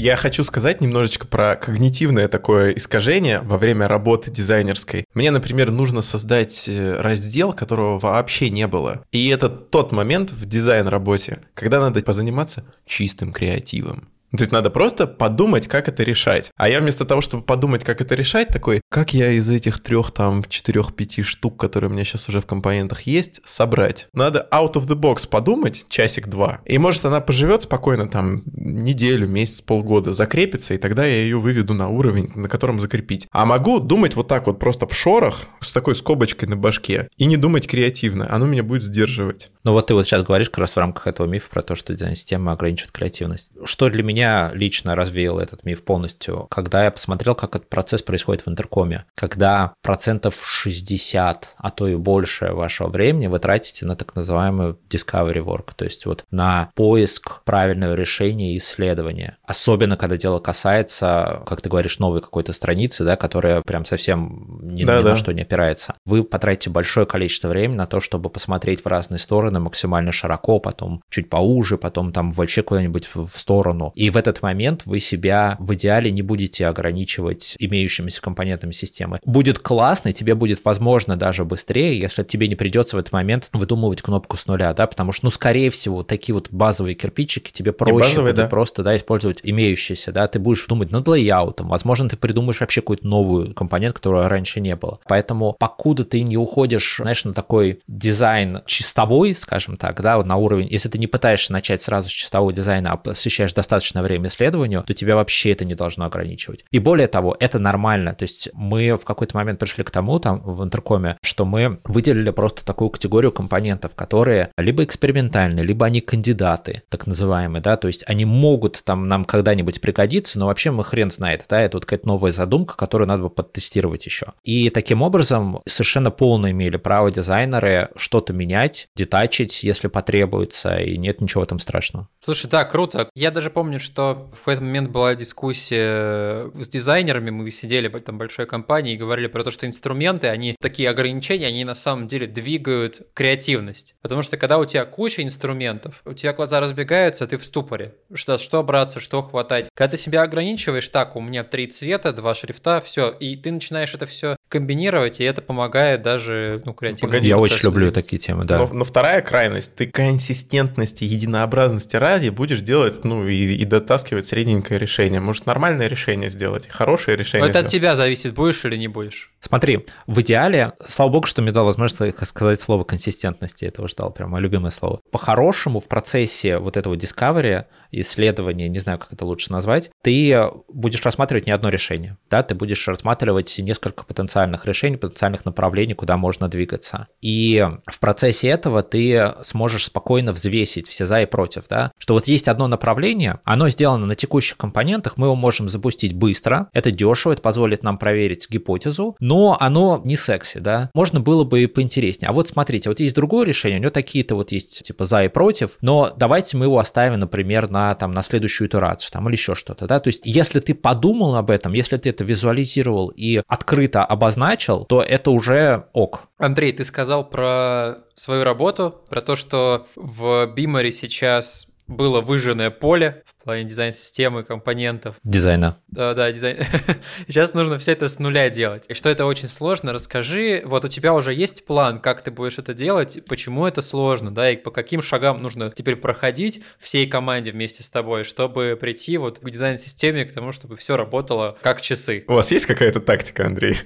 Я хочу сказать немножечко про когнитивное такое искажение во время работы дизайнерской. Мне, например, нужно создать э, раздел, которого вообще не было. И это тот момент в дизайн-работе, когда надо позаниматься чистым креативом. То есть надо просто подумать, как это решать. А я вместо того, чтобы подумать, как это решать, такой, как я из этих трех, там, четырех-пяти штук, которые у меня сейчас уже в компонентах есть, собрать. Надо out of the box подумать, часик-два. И может она поживет спокойно там неделю, месяц, полгода, закрепится, и тогда я ее выведу на уровень, на котором закрепить. А могу думать вот так вот просто в шорах, с такой скобочкой на башке, и не думать креативно. Оно меня будет сдерживать. Ну вот ты вот сейчас говоришь как раз в рамках этого мифа про то, что дизайн-система ограничивает креативность. Что для меня лично развеял этот миф полностью, когда я посмотрел, как этот процесс происходит в интеркоме. Когда процентов 60, а то и больше вашего времени вы тратите на так называемый discovery work, то есть вот на поиск правильного решения и исследования. Особенно, когда дело касается, как ты говоришь, новой какой-то страницы, да, которая прям совсем ни, да, ни да. на что не опирается. Вы потратите большое количество времени на то, чтобы посмотреть в разные стороны максимально широко, потом чуть поуже, потом там вообще куда-нибудь в сторону. И в этот момент вы себя в идеале не будете ограничивать имеющимися компонентами системы. Будет классно, тебе будет возможно даже быстрее, если тебе не придется в этот момент выдумывать кнопку с нуля, да, потому что, ну, скорее всего, такие вот базовые кирпичики тебе проще базовые, да. просто, да, использовать имеющиеся, да, ты будешь думать над лейаутом, возможно, ты придумаешь вообще какую-то новую компонент, которую раньше не было. Поэтому, покуда ты не уходишь, знаешь, на такой дизайн чистовой, скажем так, да, вот на уровень, если ты не пытаешься начать сразу с чистового дизайна, а посвящаешь достаточно время исследованию, то тебя вообще это не должно ограничивать. И более того, это нормально. То есть мы в какой-то момент пришли к тому там в интеркоме, что мы выделили просто такую категорию компонентов, которые либо экспериментальные, либо они кандидаты, так называемые, да, то есть они могут там нам когда-нибудь пригодиться, но вообще мы хрен знает, да, это вот какая-то новая задумка, которую надо бы подтестировать еще. И таким образом совершенно полно имели право дизайнеры что-то менять, детачить, если потребуется, и нет ничего там страшного. Слушай, да, круто. Я даже помню, что в какой-то момент была дискуссия с дизайнерами, мы сидели в этом большой компании и говорили про то, что инструменты, они такие ограничения, они на самом деле двигают креативность. Потому что когда у тебя куча инструментов, у тебя глаза разбегаются, ты в ступоре. Что, что браться, что хватать. Когда ты себя ограничиваешь, так, у меня три цвета, два шрифта, все, и ты начинаешь это все комбинировать, и это помогает даже ну, креативно. Погоди, я очень люблю такие темы, да. Но, но вторая крайность, ты консистентности, единообразности ради будешь делать, ну, и, и дотаскивать средненькое решение. Может, нормальное решение сделать, хорошее решение. Но это сделать. от тебя зависит, будешь или не будешь. Смотри, в идеале, слава богу, что мне дал возможность сказать слово консистентности, это уже дал прям мое любимое слово. По-хорошему, в процессе вот этого discovery, исследования, не знаю, как это лучше назвать, ты будешь рассматривать не одно решение, да, ты будешь рассматривать несколько потенциальных решений, потенциальных направлений, куда можно двигаться. И в процессе этого ты сможешь спокойно взвесить все за и против, да, что вот есть одно направление, оно сделано на текущих компонентах, мы его можем запустить быстро, это дешево, это позволит нам проверить гипотезу, но оно не секси, да, можно было бы и поинтереснее. А вот смотрите, вот есть другое решение, у него такие-то вот есть типа за и против, но давайте мы его оставим, например, на, там, на следующую итерацию там, или еще что-то, да, то есть если ты подумал об этом, если ты это визуализировал и открыто обозначил, то это уже ок. Андрей, ты сказал про свою работу, про то, что в Биморе сейчас было выжженное поле в плане дизайн-системы, компонентов. Дизайна. Да, да, дизайн. [LAUGHS] Сейчас нужно все это с нуля делать. И что это очень сложно, расскажи, вот у тебя уже есть план, как ты будешь это делать, почему это сложно, да, и по каким шагам нужно теперь проходить всей команде вместе с тобой, чтобы прийти вот к дизайн-системе, к тому, чтобы все работало как часы. У вас есть какая-то тактика, Андрей?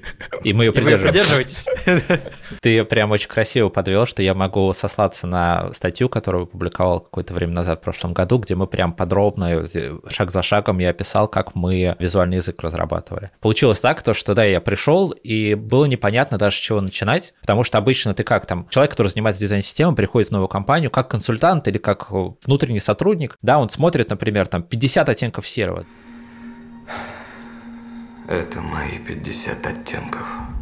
И мы ее придерживаемся. [LAUGHS] Ты прям очень красиво подвел, что я могу сослаться на статью, которую опубликовал какое-то время назад в прошлом году, где мы прям подробно, э, шаг за шагом я описал, как мы визуальный язык разрабатывали. Получилось так, то, что да, я пришел, и было непонятно даже с чего начинать, потому что обычно ты как там, человек, который занимается дизайн-системой, приходит в новую компанию, как консультант или как внутренний сотрудник, да, он смотрит, например, там 50 оттенков серого. Это мои 50 оттенков.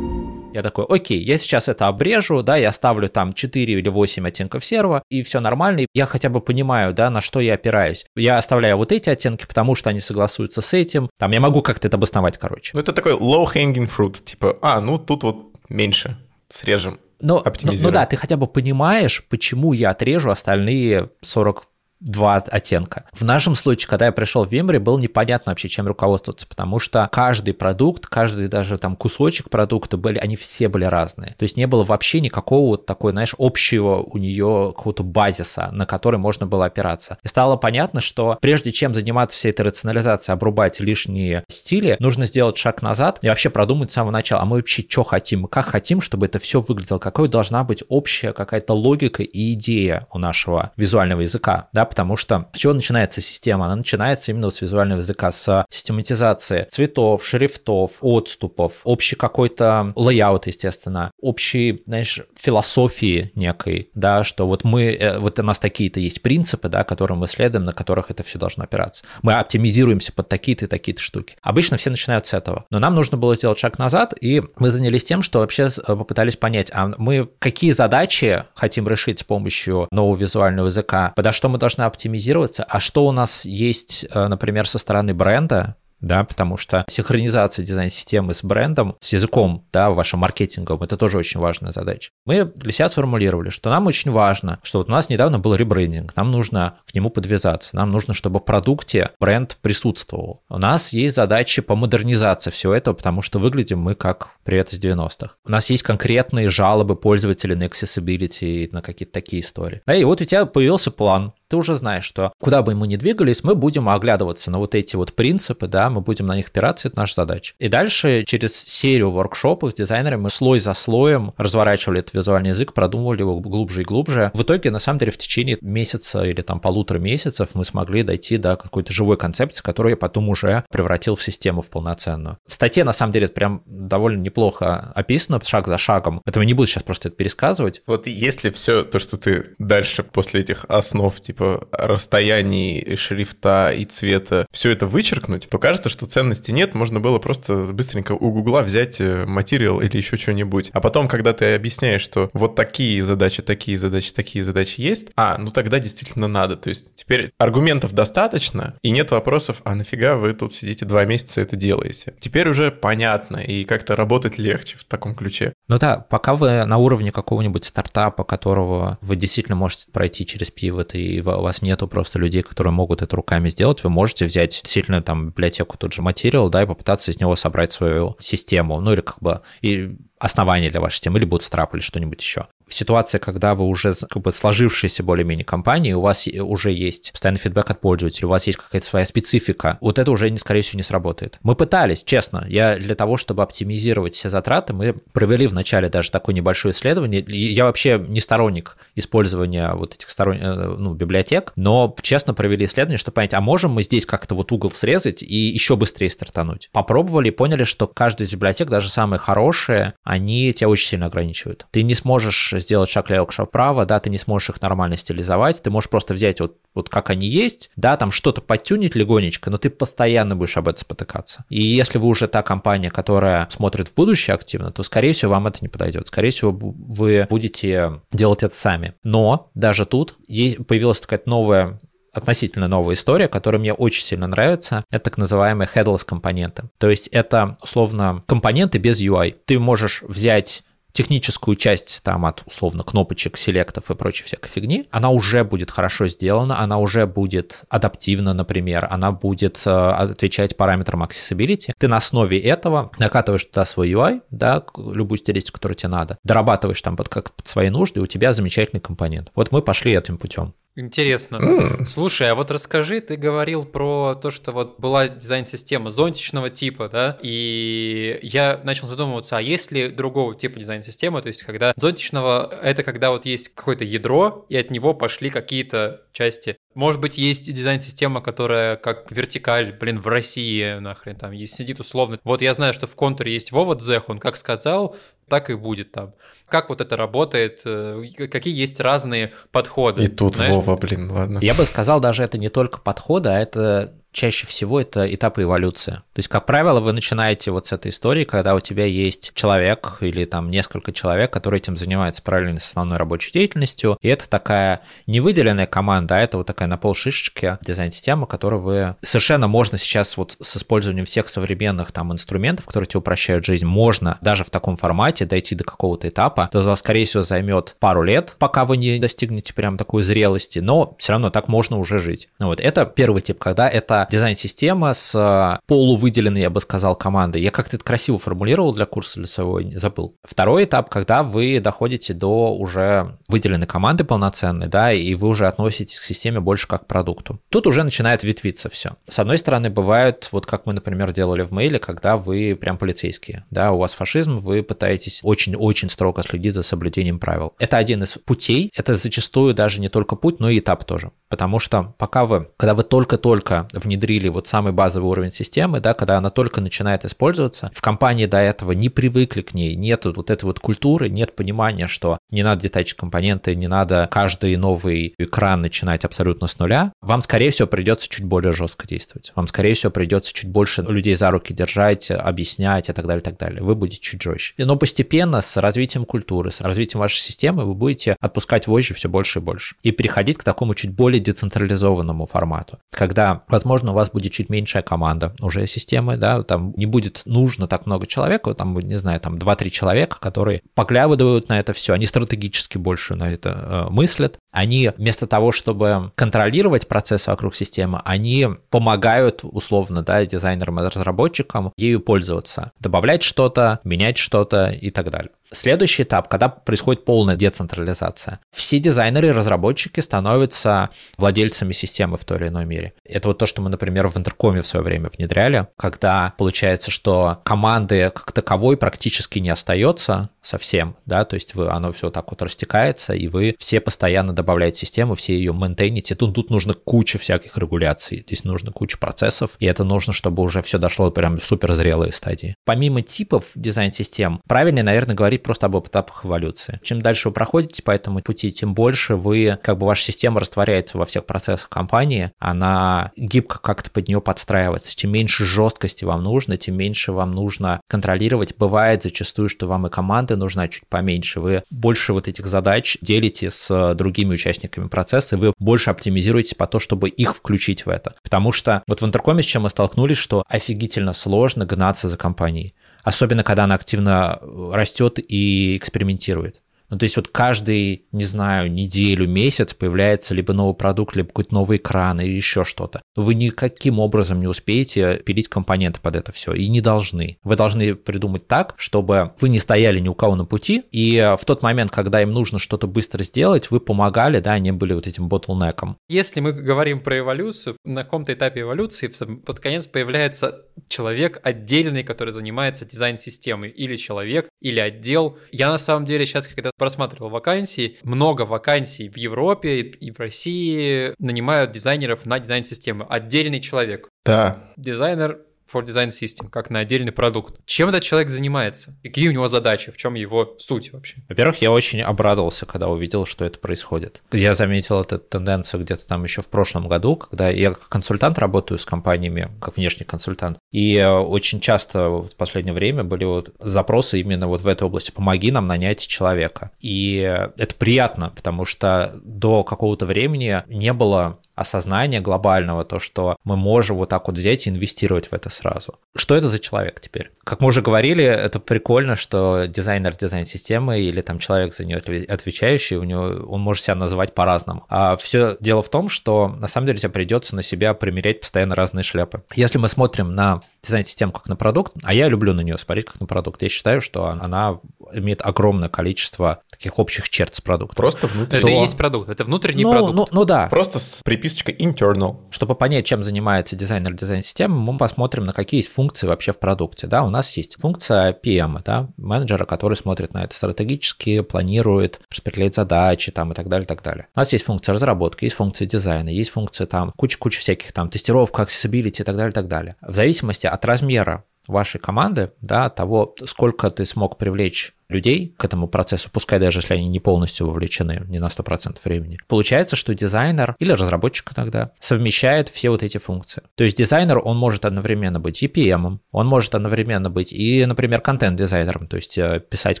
Я такой, окей, я сейчас это обрежу, да, я ставлю там 4 или 8 оттенков серого, и все нормально, я хотя бы понимаю, да, на что я опираюсь. Я оставляю вот эти оттенки, потому что они согласуются с этим, там я могу как-то это обосновать, короче. Ну это такой low-hanging fruit, типа, а, ну тут вот меньше, срежем. Но, ну, ну да, ты хотя бы понимаешь, почему я отрежу остальные 40 два оттенка. В нашем случае, когда я пришел в Memory, было непонятно вообще, чем руководствоваться, потому что каждый продукт, каждый даже там кусочек продукта были, они все были разные. То есть не было вообще никакого вот такой, знаешь, общего у нее какого-то базиса, на который можно было опираться. И стало понятно, что прежде чем заниматься всей этой рационализацией, обрубать лишние стили, нужно сделать шаг назад и вообще продумать с самого начала, а мы вообще что хотим, как хотим, чтобы это все выглядело, какой должна быть общая какая-то логика и идея у нашего визуального языка, да, потому что с чего начинается система? Она начинается именно с визуального языка, с систематизации цветов, шрифтов, отступов, общий какой-то layout, естественно, общей, знаешь, философии некой, да, что вот мы, э, вот у нас такие-то есть принципы, да, которые мы следуем, на которых это все должно опираться. Мы оптимизируемся под такие-то и такие-то штуки. Обычно все начинают с этого. Но нам нужно было сделать шаг назад, и мы занялись тем, что вообще э, попытались понять, а мы какие задачи хотим решить с помощью нового визуального языка, подо что мы должны оптимизироваться, а что у нас есть, э, например, со стороны бренда, да, потому что синхронизация дизайн-системы с брендом, с языком, да, вашим маркетингом, это тоже очень важная задача. Мы для себя сформулировали, что нам очень важно, что вот у нас недавно был ребрендинг, нам нужно к нему подвязаться, нам нужно, чтобы в продукте бренд присутствовал. У нас есть задачи по модернизации всего этого, потому что выглядим мы как привет из 90-х. У нас есть конкретные жалобы пользователей на accessibility, на какие-то такие истории. Да, и вот у тебя появился план, ты уже знаешь, что куда бы мы ни двигались, мы будем оглядываться на вот эти вот принципы, да, мы будем на них опираться, это наша задача. И дальше через серию воркшопов с дизайнерами мы слой за слоем разворачивали этот визуальный язык, продумывали его глубже и глубже. В итоге, на самом деле, в течение месяца или там полутора месяцев мы смогли дойти до какой-то живой концепции, которую я потом уже превратил в систему в полноценную. В статье, на самом деле, это прям довольно неплохо описано, шаг за шагом. Поэтому не буду сейчас просто это пересказывать. Вот если все то, что ты дальше после этих основ, типа типа расстояний, шрифта и цвета, все это вычеркнуть, то кажется, что ценности нет, можно было просто быстренько у Гугла взять э, материал или еще что-нибудь. А потом, когда ты объясняешь, что вот такие задачи, такие задачи, такие задачи есть, а, ну тогда действительно надо. То есть теперь аргументов достаточно, и нет вопросов, а нафига вы тут сидите два месяца это делаете. Теперь уже понятно, и как-то работать легче в таком ключе. Ну да, пока вы на уровне какого-нибудь стартапа, которого вы действительно можете пройти через пивот и у вас нету просто людей, которые могут это руками сделать, вы можете взять сильную там библиотеку, тот же материал, да, и попытаться из него собрать свою систему, ну или как бы и основание для вашей системы, или Bootstrap, или что-нибудь еще в ситуации, когда вы уже как бы сложившиеся более-менее компании, у вас уже есть постоянный фидбэк от пользователей, у вас есть какая-то своя специфика, вот это уже, скорее всего, не сработает. Мы пытались, честно, я для того, чтобы оптимизировать все затраты, мы провели вначале даже такое небольшое исследование. Я вообще не сторонник использования вот этих сторон... Э, ну, библиотек, но честно провели исследование, чтобы понять, а можем мы здесь как-то вот угол срезать и еще быстрее стартануть. Попробовали и поняли, что каждая из библиотек, даже самые хорошие, они тебя очень сильно ограничивают. Ты не сможешь сделать шаг лево, шаг вправо, да, ты не сможешь их нормально стилизовать, ты можешь просто взять вот, вот как они есть, да, там что-то подтюнить легонечко, но ты постоянно будешь об этом спотыкаться. И если вы уже та компания, которая смотрит в будущее активно, то, скорее всего, вам это не подойдет. Скорее всего, вы будете делать это сами. Но даже тут появилась такая новая относительно новая история, которая мне очень сильно нравится. Это так называемые headless компоненты. То есть это, условно, компоненты без UI. Ты можешь взять техническую часть там от условно кнопочек, селектов и прочей всякой фигни, она уже будет хорошо сделана, она уже будет адаптивна, например, она будет э, отвечать параметрам accessibility. Ты на основе этого накатываешь туда свой UI, да, любую стилистику, которую тебе надо, дорабатываешь там под, как под свои нужды, и у тебя замечательный компонент. Вот мы пошли этим путем. Интересно. Mm. Слушай, а вот расскажи, ты говорил про то, что вот была дизайн-система зонтичного типа, да, и я начал задумываться, а есть ли другого типа дизайн-системы, то есть когда зонтичного, это когда вот есть какое-то ядро, и от него пошли какие-то части. Может быть, есть дизайн-система, которая как вертикаль, блин, в России нахрен там, есть сидит условно. Вот я знаю, что в контуре есть Вова Дзех, он как сказал, так и будет там. Как вот это работает, э, какие есть разные подходы. И тут знаешь? Вова, блин, ладно. Я бы сказал, даже это не только подходы, а это чаще всего это этапы эволюции. То есть, как правило, вы начинаете вот с этой истории, когда у тебя есть человек или там несколько человек, которые этим занимаются параллельно с основной рабочей деятельностью, и это такая невыделенная команда, а это вот такая на полшишечки дизайн-система, которую вы совершенно можно сейчас вот с использованием всех современных там инструментов, которые тебе упрощают жизнь, можно даже в таком формате дойти до какого-то этапа, то у вас, скорее всего, займет пару лет, пока вы не достигнете прям такой зрелости, но все равно так можно уже жить. Ну вот, это первый тип, когда это дизайн-система с э, полувыделенной, я бы сказал, командой. Я как-то это красиво формулировал для курса для своего, забыл. Второй этап, когда вы доходите до уже выделенной команды полноценной, да, и вы уже относитесь к системе больше как к продукту. Тут уже начинает ветвиться все. С одной стороны, бывают, вот как мы, например, делали в мейле, когда вы прям полицейские, да, у вас фашизм, вы пытаетесь очень-очень строго следить за соблюдением правил. Это один из путей, это зачастую даже не только путь, но и этап тоже. Потому что пока вы, когда вы только-только внедрили вот самый базовый уровень системы, да, когда она только начинает использоваться, в компании до этого не привыкли к ней, нет вот этой вот культуры, нет понимания, что не надо детачить компоненты, не надо каждый новый экран начинать абсолютно с нуля, вам, скорее всего, придется чуть более жестко действовать. Вам, скорее всего, придется чуть больше людей за руки держать, объяснять и так далее, и так далее. Вы будете чуть жестче. Но постепенно с развитием культуры, с развитием вашей системы вы будете отпускать вожжи все больше и больше и переходить к такому чуть более децентрализованному формату, когда, возможно, возможно, у вас будет чуть меньшая команда уже системы, да, там не будет нужно так много человек, там, не знаю, там 2-3 человека, которые поглядывают на это все, они стратегически больше на это э, мыслят, они вместо того, чтобы контролировать процессы вокруг системы, они помогают условно, да, дизайнерам и разработчикам ею пользоваться, добавлять что-то, менять что-то и так далее. Следующий этап, когда происходит полная децентрализация. Все дизайнеры и разработчики становятся владельцами системы в той или иной мере. Это вот то, что мы, например, в интеркоме в свое время внедряли, когда получается, что команды как таковой практически не остается совсем, да, то есть вы, оно все так вот растекается, и вы все постоянно добавляете систему, все ее мейнтейните. Тут, тут нужно куча всяких регуляций, здесь нужно куча процессов, и это нужно, чтобы уже все дошло прям в супер зрелые стадии. Помимо типов дизайн-систем, правильнее, наверное, говорить просто об этапах эволюции. Чем дальше вы проходите по этому пути, тем больше вы, как бы ваша система растворяется во всех процессах компании, она гибко как-то под нее подстраивается. Чем меньше жесткости вам нужно, тем меньше вам нужно контролировать. Бывает зачастую, что вам и команды нужна чуть поменьше. Вы больше вот этих задач делите с другими участниками процесса, вы больше оптимизируетесь по то, чтобы их включить в это. Потому что вот в интеркоме с чем мы столкнулись, что офигительно сложно гнаться за компанией особенно когда она активно растет и экспериментирует. Ну, то есть вот каждый, не знаю, неделю, месяц появляется либо новый продукт, либо какой-то новый экран или еще что-то. Вы никаким образом не успеете пилить компоненты под это все и не должны. Вы должны придумать так, чтобы вы не стояли ни у кого на пути, и в тот момент, когда им нужно что-то быстро сделать, вы помогали, да, они были вот этим ботлнеком. Если мы говорим про эволюцию, на каком-то этапе эволюции под конец появляется человек отдельный, который занимается дизайн-системой, или человек, или отдел. Я на самом деле сейчас, когда просматривал вакансии, много вакансий в Европе и в России нанимают дизайнеров на дизайн-системы. Отдельный человек. Да. Дизайнер for Design System, как на отдельный продукт. Чем этот человек занимается? Какие у него задачи? В чем его суть вообще? Во-первых, я очень обрадовался, когда увидел, что это происходит. Я заметил эту тенденцию где-то там еще в прошлом году, когда я как консультант работаю с компаниями, как внешний консультант, и э, очень часто в последнее время были вот запросы именно вот в этой области «помоги нам нанять человека». И это приятно, потому что до какого-то времени не было осознания глобального, то, что мы можем вот так вот взять и инвестировать в это сразу. Что это за человек теперь? Как мы уже говорили, это прикольно, что дизайнер дизайн-системы или там человек за нее отвечающий, у него, он может себя называть по-разному. А все дело в том, что на самом деле тебе придется на себя примерять постоянно разные шляпы. Если мы смотрим на дизайн-систему как на продукт, а я люблю на нее смотреть как на продукт, я считаю, что она имеет огромное количество таких общих черт с продуктом. Просто внутренний. Это и есть продукт, это внутренний ну, продукт. Ну, ну да. Просто с приписочкой internal. Чтобы понять, чем занимается дизайнер дизайн-системы, мы посмотрим, на какие есть функции вообще в продукте. Да, у нас есть функция PM, да, менеджера, который смотрит на это стратегически, планирует, распределяет задачи там и так далее, и так далее. У нас есть функция разработки, есть функция дизайна, есть функция там куча-куча всяких там тестировок, accessibility и так далее, и так далее. В зависимости от размера вашей команды, да, того, сколько ты смог привлечь людей к этому процессу, пускай даже если они не полностью вовлечены, не на 100% времени, получается, что дизайнер или разработчик иногда совмещает все вот эти функции. То есть дизайнер, он может одновременно быть и PM, он может одновременно быть и, например, контент-дизайнером, то есть э, писать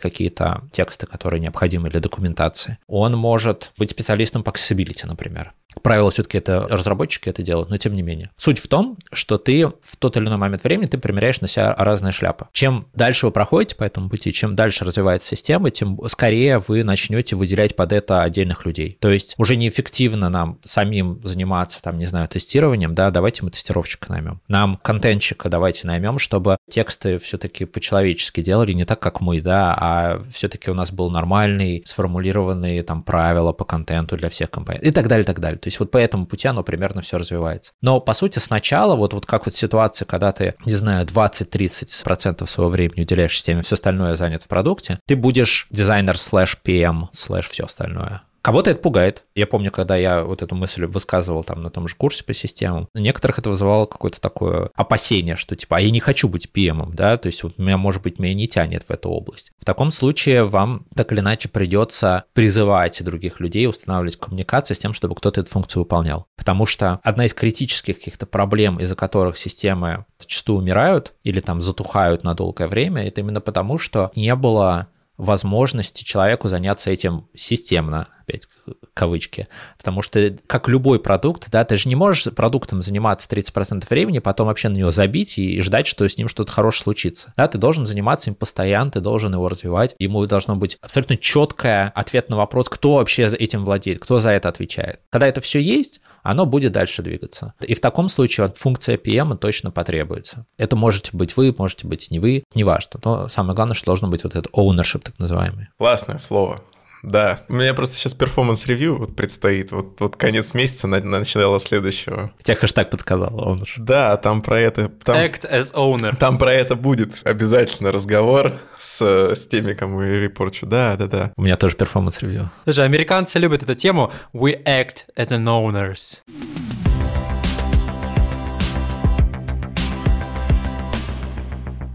какие-то тексты, которые необходимы для документации. Он может быть специалистом по accessibility, например. Правило, все-таки это разработчики это делают, но тем не менее. Суть в том, что ты в тот или иной момент времени ты примеряешь на себя разные шляпы. Чем дальше вы проходите по этому пути, чем дальше развивается система, тем скорее вы начнете выделять под это отдельных людей. То есть уже неэффективно нам самим заниматься, там, не знаю, тестированием, да, давайте мы тестировщика наймем. Нам контентчика давайте наймем, чтобы тексты все-таки по-человечески делали, не так, как мы, да, а все-таки у нас был нормальный, сформулированный там правила по контенту для всех компаний и так далее, так далее. То есть вот по этому пути оно примерно все развивается. Но по сути сначала вот, вот как вот ситуация, когда ты, не знаю, 20-30% своего времени уделяешь системе, все остальное занят в продукте, ты будешь дизайнер slash PM slash все остальное. Кого-то это пугает. Я помню, когда я вот эту мысль высказывал там на том же курсе по системам, некоторых это вызывало какое-то такое опасение, что типа, а я не хочу быть PM, да, то есть вот меня, может быть, меня не тянет в эту область. В таком случае вам так или иначе придется призывать других людей, устанавливать коммуникации с тем, чтобы кто-то эту функцию выполнял. Потому что одна из критических каких-то проблем, из-за которых системы зачастую умирают или там затухают на долгое время, это именно потому, что не было возможности человеку заняться этим системно, опять кавычки. Потому что, как любой продукт, да, ты же не можешь продуктом заниматься 30% времени, потом вообще на него забить и ждать, что с ним что-то хорошее случится. Да, ты должен заниматься им постоянно, ты должен его развивать. Ему должно быть абсолютно четкое ответ на вопрос, кто вообще этим владеет, кто за это отвечает. Когда это все есть, оно будет дальше двигаться. И в таком случае функция PM точно потребуется. Это можете быть вы, можете быть не вы, неважно. Но самое главное, что должно быть вот этот ownership так называемый. Классное слово. Да, у меня просто сейчас performance review вот предстоит, вот, вот конец месяца, на, начало следующего. Тебя хэштег подсказал, owner. Да, там про это... Там, Act as owner. Там про это будет обязательно разговор с, с теми, кому я report чу. Да, да, да. У меня тоже performance review. Слушай, американцы любят эту тему. We act as an owners.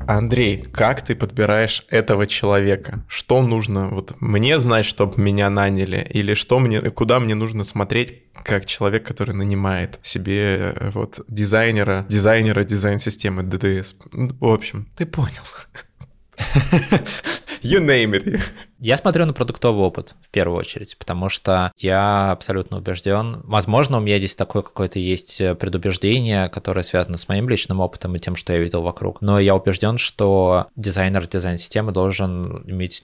Андрей, как ты подбираешь этого человека? Что нужно вот мне знать, чтобы меня наняли? Или что мне, куда мне нужно смотреть, как человек, который нанимает себе э, вот дизайнера, дизайнера дизайн-системы DDS? В общем, ты понял. [LAUGHS] You name it. Я смотрю на продуктовый опыт в первую очередь, потому что я абсолютно убежден. Возможно, у меня здесь такое какое-то есть предубеждение, которое связано с моим личным опытом и тем, что я видел вокруг. Но я убежден, что дизайнер дизайн-системы должен иметь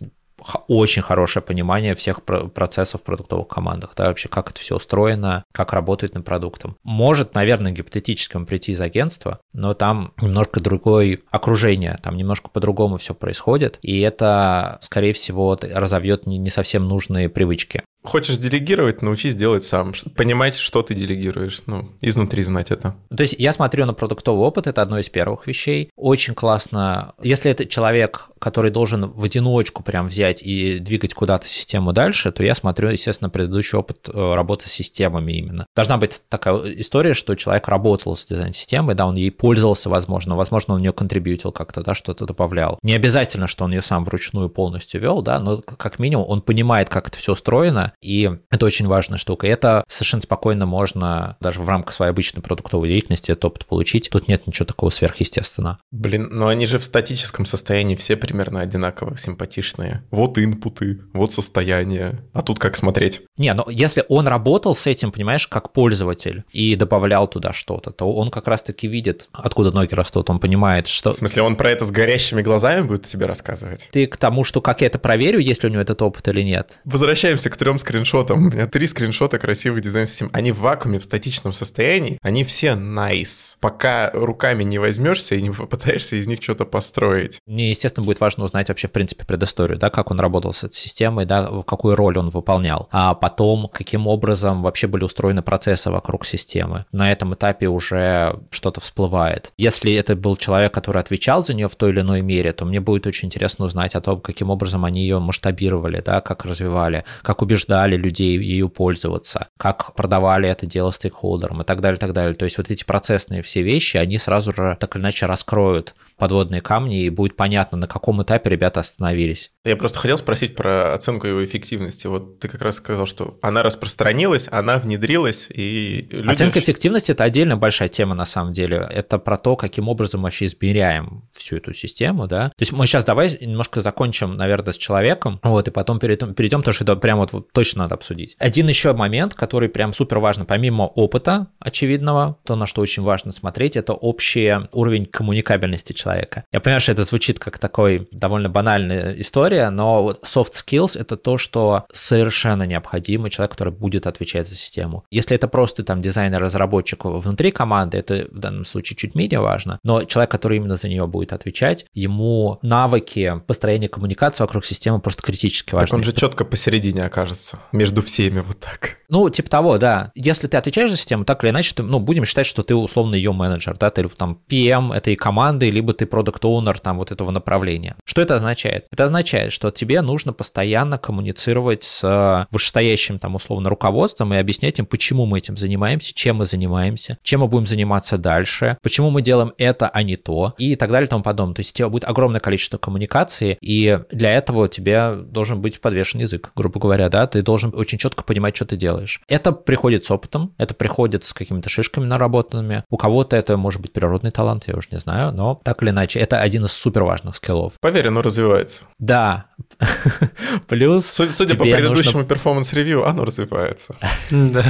очень хорошее понимание всех процессов в продуктовых командах, да, вообще как это все устроено, как работает над продуктом. Может, наверное, гипотетически он прийти из агентства, но там немножко другое окружение, там немножко по-другому все происходит, и это, скорее всего, разовьет не совсем нужные привычки. Хочешь делегировать, научись делать сам. Понимать, что ты делегируешь. Ну, изнутри знать это. То есть я смотрю на продуктовый опыт, это одно из первых вещей. Очень классно, если это человек, который должен в одиночку прям взять и двигать куда-то систему дальше, то я смотрю, естественно, предыдущий опыт э, работы с системами именно. Должна быть такая история, что человек работал с дизайн-системой, да, он ей пользовался, возможно, возможно, он в нее контрибьютил как-то, да, что-то добавлял. Не обязательно, что он ее сам вручную полностью вел, да, но как минимум он понимает, как это все устроено, и это очень важная штука. И это совершенно спокойно можно даже в рамках своей обычной продуктовой деятельности этот опыт получить. Тут нет ничего такого сверхъестественного. Блин, но они же в статическом состоянии все примерно одинаково симпатичные. Вот инпуты, вот состояние. А тут как смотреть? Не, но если он работал с этим, понимаешь, как пользователь и добавлял туда что-то, то он как раз-таки видит, откуда ноги растут, он понимает, что... В смысле, он про это с горящими глазами будет тебе рассказывать? Ты к тому, что как я это проверю, есть ли у него этот опыт или нет? Возвращаемся к трем скриншотам. У меня три скриншота красивых дизайн-систем. Они в вакууме, в статичном состоянии. Они все nice. Пока руками не возьмешься и не попытаешься из них что-то построить. Мне, естественно, будет важно узнать вообще, в принципе, предысторию, да, как он работал с этой системой, да, какую роль он выполнял. А потом, каким образом вообще были устроены процессы вокруг системы. На этом этапе уже что-то всплывает. Если это был человек, который отвечал за нее в той или иной мере, то мне будет очень интересно узнать о том, каким образом они ее масштабировали, да, как развивали, как убеждали убеждали людей ею пользоваться, как продавали это дело стейкхолдерам и так далее, так далее. То есть вот эти процессные все вещи, они сразу же так или иначе раскроют подводные камни, и будет понятно, на каком этапе ребята остановились. Я просто хотел спросить про оценку его эффективности. Вот ты как раз сказал, что она распространилась, она внедрилась, и люди... Оценка эффективности – это отдельно большая тема на самом деле. Это про то, каким образом вообще измеряем всю эту систему, да. То есть мы сейчас давай немножко закончим, наверное, с человеком, вот, и потом перейдем, перейдем потому что это прям вот, вот точно надо обсудить. Один еще момент, который прям супер важно, помимо опыта очевидного, то, на что очень важно смотреть, это общий уровень коммуникабельности человека. Я понимаю, что это звучит как такой довольно банальная история, но soft skills — это то, что совершенно необходимо человек, который будет отвечать за систему. Если это просто там дизайнер-разработчик внутри команды, это в данном случае чуть менее важно, но человек, который именно за нее будет отвечать, ему навыки построения коммуникации вокруг системы просто критически важны. Так он же четко посередине окажется, между всеми вот так. Ну, типа того, да. Если ты отвечаешь за систему, так или иначе, ты, ну, будем считать, что ты условно ее менеджер, да, ты там PM этой команды, либо ты продукт оунер там вот этого направления. Что это означает? Это означает, что тебе нужно постоянно коммуницировать с э, вышестоящим там условно руководством и объяснять им, почему мы этим занимаемся, чем мы занимаемся, чем мы будем заниматься дальше, почему мы делаем это, а не то, и так далее и тому подобное. То есть у тебя будет огромное количество коммуникации, и для этого тебе должен быть подвешен язык, грубо говоря, да, ты должен очень четко понимать, что ты делаешь. Это приходит с опытом, это приходит с какими-то шишками наработанными. У кого-то это может быть природный талант, я уже не знаю, но так или иначе, это один из супер важных skill ов. Поверь, оно развивается. Да. [LAUGHS] Плюс... Судя, по предыдущему performance review, оно развивается. [LAUGHS]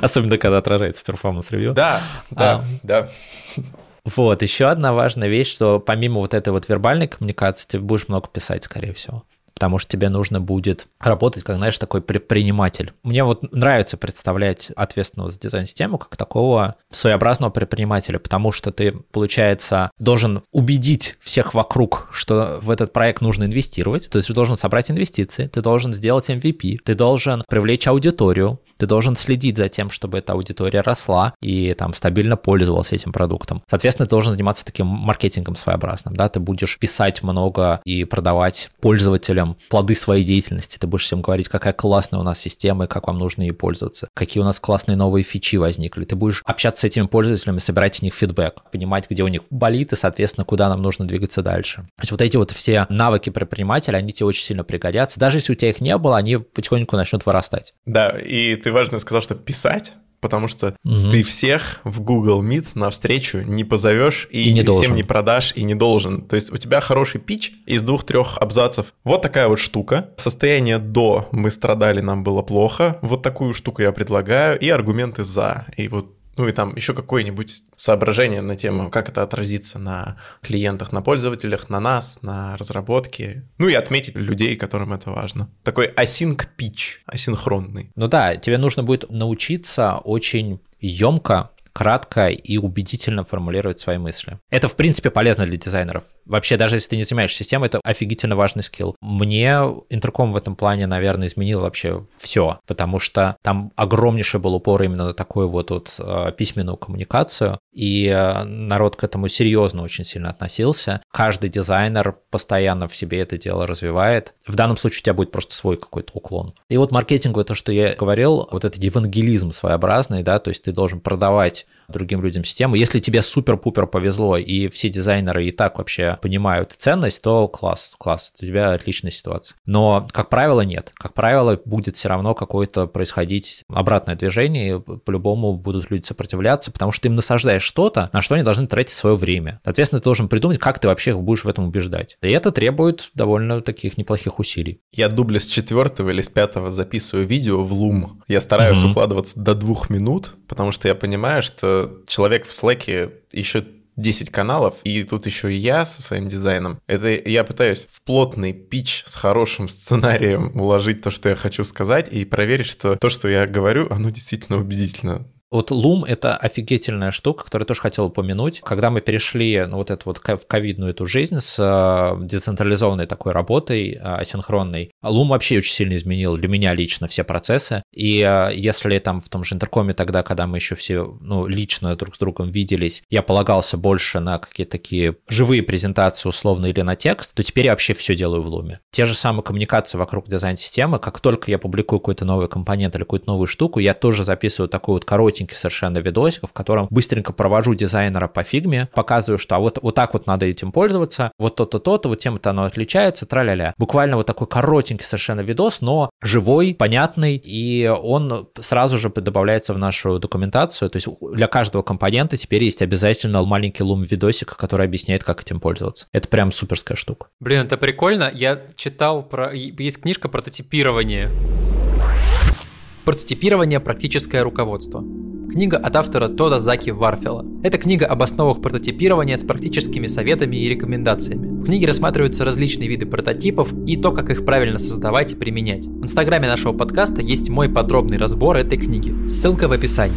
Особенно, когда отражается в performance review. Да, да, а, да. Вот, еще одна важная вещь, что помимо вот этой вот вербальной коммуникации, ты будешь много писать, скорее всего потому что тебе нужно будет работать, как, знаешь, такой предприниматель. Мне вот нравится представлять ответственного за дизайн-систему как такого своеобразного предпринимателя, потому что ты, получается, должен убедить всех вокруг, что в этот проект нужно инвестировать, то есть ты должен собрать инвестиции, ты должен сделать MVP, ты должен привлечь аудиторию, ты должен следить за тем, чтобы эта аудитория росла и там стабильно пользовалась этим продуктом. Соответственно, ты должен заниматься таким маркетингом своеобразным, да, ты будешь писать много и продавать пользователям плоды своей деятельности, ты будешь всем говорить, какая классная у нас система и как вам нужно ей пользоваться, какие у нас классные новые фичи возникли, ты будешь общаться с этими пользователями, собирать с них фидбэк, понимать, где у них болит и, соответственно, куда нам нужно двигаться дальше. То есть вот эти вот все навыки предпринимателя, они тебе очень сильно пригодятся. Даже если у тебя их не было, они потихоньку начнут вырастать. Да, и ты важно сказал, что писать потому что угу. ты всех в Google Meet на встречу не позовешь и, и не всем должен. не продашь и не должен. То есть у тебя хороший пич из двух-трех абзацев. Вот такая вот штука. Состояние до мы страдали, нам было плохо. Вот такую штуку я предлагаю и аргументы за. И вот Ну и там еще какое-нибудь соображение на тему, как это отразится на клиентах, на пользователях, на нас, на разработке. Ну и отметить людей, которым это важно. Такой async pitch, асинхронный. Ну да, тебе нужно будет научиться очень емко кратко и убедительно формулировать свои мысли. Это, в принципе, полезно для дизайнеров. Вообще, даже если ты не занимаешься системой, это офигительно важный скилл. Мне интерком в этом плане, наверное, изменил вообще все, потому что там огромнейший был упор именно на такую вот, вот э, письменную коммуникацию, и э, народ к этому серьезно очень сильно относился. Каждый дизайнер постоянно в себе это дело развивает. В данном случае у тебя будет просто свой какой-то уклон. И вот маркетинг, то, что я говорил, вот этот евангелизм своеобразный, да, то есть ты должен продавать другим людям систему. Если тебе супер-пупер повезло, и все дизайнеры и так вообще понимают ценность, то класс, класс, у тебя отличная ситуация. Но, как правило, нет. Как правило, будет все равно какое-то происходить обратное движение, и по-любому будут люди сопротивляться, потому что ты им насаждаешь что-то, на что они должны тратить свое время. Соответственно, ты должен придумать, как ты вообще их будешь в этом убеждать. И это требует довольно таких неплохих усилий. Я дубля с четвертого или с пятого записываю видео в Loom. Я стараюсь mm-hmm. укладываться до двух минут, потому что я понимаю, что человек в Slack еще 10 каналов, и тут еще и я со своим дизайном. Это я пытаюсь в плотный пич с хорошим сценарием уложить то, что я хочу сказать, и проверить, что то, что я говорю, оно действительно убедительно. Вот Loom — это офигительная штука, которую я тоже хотел упомянуть. Когда мы перешли ну, вот эту вот в ковидную эту жизнь с э, децентрализованной такой работой, э, асинхронной, Loom вообще очень сильно изменил для меня лично все процессы. И э, если там в том же интеркоме тогда, когда мы еще все ну, лично друг с другом виделись, я полагался больше на какие-то такие живые презентации условно или на текст, то теперь я вообще все делаю в Loom. Те же самые коммуникации вокруг дизайн-системы, как только я публикую какой-то новый компонент или какую-то новую штуку, я тоже записываю такой вот коротенький коротенький совершенно видосик, в котором быстренько провожу дизайнера по фигме, показываю, что а вот, вот так вот надо этим пользоваться, вот то-то, то-то, вот тем-то оно отличается, тра-ля-ля. Буквально вот такой коротенький совершенно видос, но живой, понятный, и он сразу же добавляется в нашу документацию, то есть для каждого компонента теперь есть обязательно маленький лум видосик, который объясняет, как этим пользоваться. Это прям суперская штука. Блин, это прикольно. Я читал про... Есть книжка прототипирование. Прототипирование «Практическое руководство». Книга от автора Тода Заки Варфела. Это книга об основах прототипирования с практическими советами и рекомендациями. В книге рассматриваются различные виды прототипов и то, как их правильно создавать и применять. В инстаграме нашего подкаста есть мой подробный разбор этой книги. Ссылка в описании.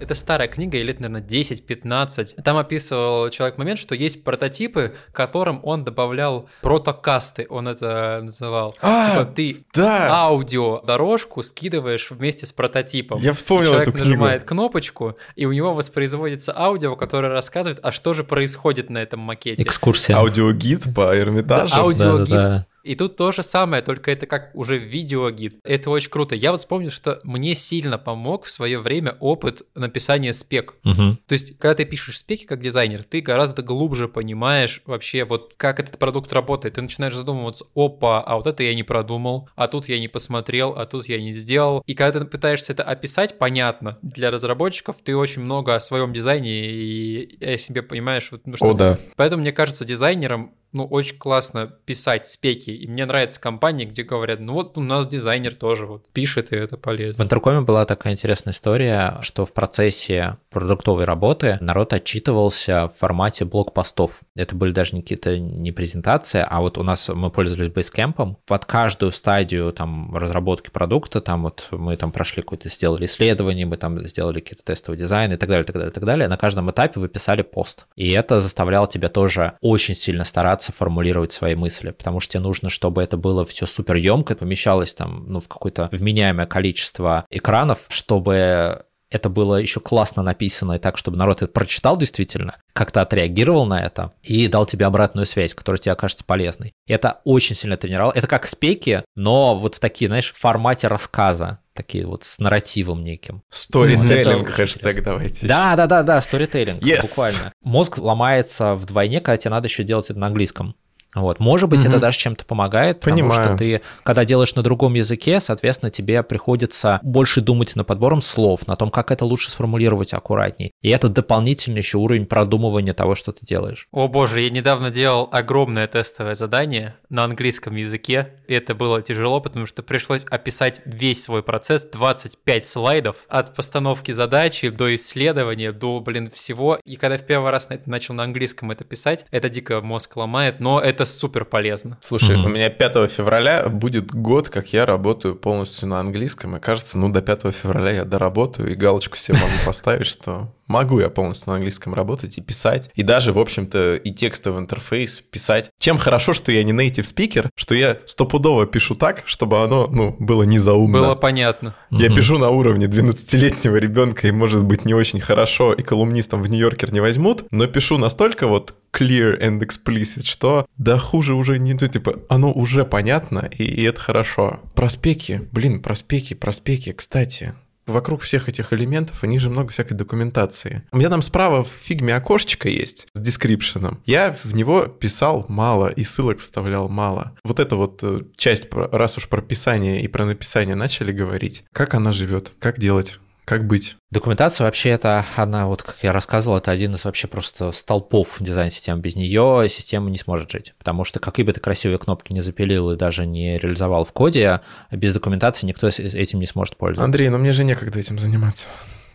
Это старая книга, ей лет, наверное, 10-15. Там описывал человек момент, что есть прототипы, которым он добавлял протокасты, он это называл. А, типа ты да. аудио дорожку скидываешь вместе с прототипом. Я вспомнил человек эту книгу. нажимает кнопочку, и у него воспроизводится аудио, которое рассказывает, а что же происходит на этом макете. Экскурсия. Аудиогид по Эрмитажу. Да, аудиогид. Да, да, да. И тут то же самое, только это как уже видеогид. Это очень круто. Я вот вспомнил, что мне сильно помог в свое время опыт написания спек. Угу. То есть, когда ты пишешь спеки как дизайнер, ты гораздо глубже понимаешь вообще вот как этот продукт работает. Ты начинаешь задумываться, опа, а вот это я не продумал, а тут я не посмотрел, а тут я не сделал. И когда ты пытаешься это описать, понятно, для разработчиков ты очень много о своем дизайне и о себе понимаешь. Вот, ну, что... О, да. Поэтому, мне кажется, дизайнерам ну, очень классно писать спеки. И мне нравятся компании, где говорят, ну вот у нас дизайнер тоже вот пишет, и это полезно. В Интеркоме была такая интересная история, что в процессе продуктовой работы народ отчитывался в формате блокпостов. Это были даже не какие-то не презентации, а вот у нас мы пользовались Basecamp. Под каждую стадию там разработки продукта, там вот мы там прошли какое-то, сделали исследование, мы там сделали какие-то тестовые дизайны и так далее, так далее, так далее. На каждом этапе вы писали пост. И это заставляло тебя тоже очень сильно стараться стараться формулировать свои мысли, потому что тебе нужно, чтобы это было все супер емко, помещалось там, ну, в какое-то вменяемое количество экранов, чтобы это было еще классно написано и так, чтобы народ это прочитал действительно, как-то отреагировал на это и дал тебе обратную связь, которая тебе окажется полезной. И это очень сильно тренировал. Это как спеки, но вот в такие, знаешь, формате рассказа такие вот с нарративом неким. Сторителлинг, вот хэштег давайте. Да, да, да, да, сторителлинг, yes. буквально. Мозг ломается вдвойне, когда тебе надо еще делать это на английском. Вот. Может быть, угу. это даже чем-то помогает, потому Понимаю. что ты, когда делаешь на другом языке, соответственно, тебе приходится больше думать над подбором слов, на том, как это лучше сформулировать аккуратней. И это дополнительный еще уровень продумывания того, что ты делаешь. О боже, я недавно делал огромное тестовое задание на английском языке, и это было тяжело, потому что пришлось описать весь свой процесс, 25 слайдов, от постановки задачи до исследования, до, блин, всего. И когда в первый раз начал на английском это писать, это дико мозг ломает, но это супер полезно. Слушай, mm-hmm. у меня 5 февраля будет год, как я работаю полностью на английском, и кажется, ну до 5 февраля я доработаю и галочку себе могу поставить, что могу я полностью на английском работать и писать, и даже, в общем-то, и тексты в интерфейс писать. Чем хорошо, что я не native speaker, что я стопудово пишу так, чтобы оно, ну, было не заумно. Было понятно. Я угу. пишу на уровне 12-летнего ребенка, и, может быть, не очень хорошо, и колумнистом в Нью-Йоркер не возьмут, но пишу настолько вот clear and explicit, что да хуже уже не, ну, типа, оно уже понятно, и, и это хорошо. Проспеки, блин, проспеки, проспеки, кстати, вокруг всех этих элементов, у них же много всякой документации. У меня там справа в фигме окошечко есть с description ом. Я в него писал мало и ссылок вставлял мало. Вот эта вот э, часть, раз уж про писание и про написание начали говорить, как она живет, как делать как быть? Документация вообще это она, вот как я рассказывал, это один из вообще просто столпов дизайн-системы. Без нее система не сможет жить. Потому что какие бы ты красивые кнопки не запилил и даже не реализовал в коде, без документации никто этим не сможет пользоваться. Андрей, но мне же некогда этим заниматься.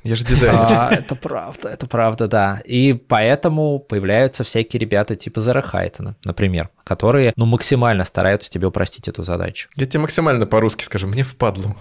Я же дизайнер. А, это правда, это правда, да. И поэтому появляются всякие ребята типа Зара Хайтона, например, которые ну, максимально стараются тебе упростить эту задачу. Я тебе максимально по-русски скажу, мне впадло.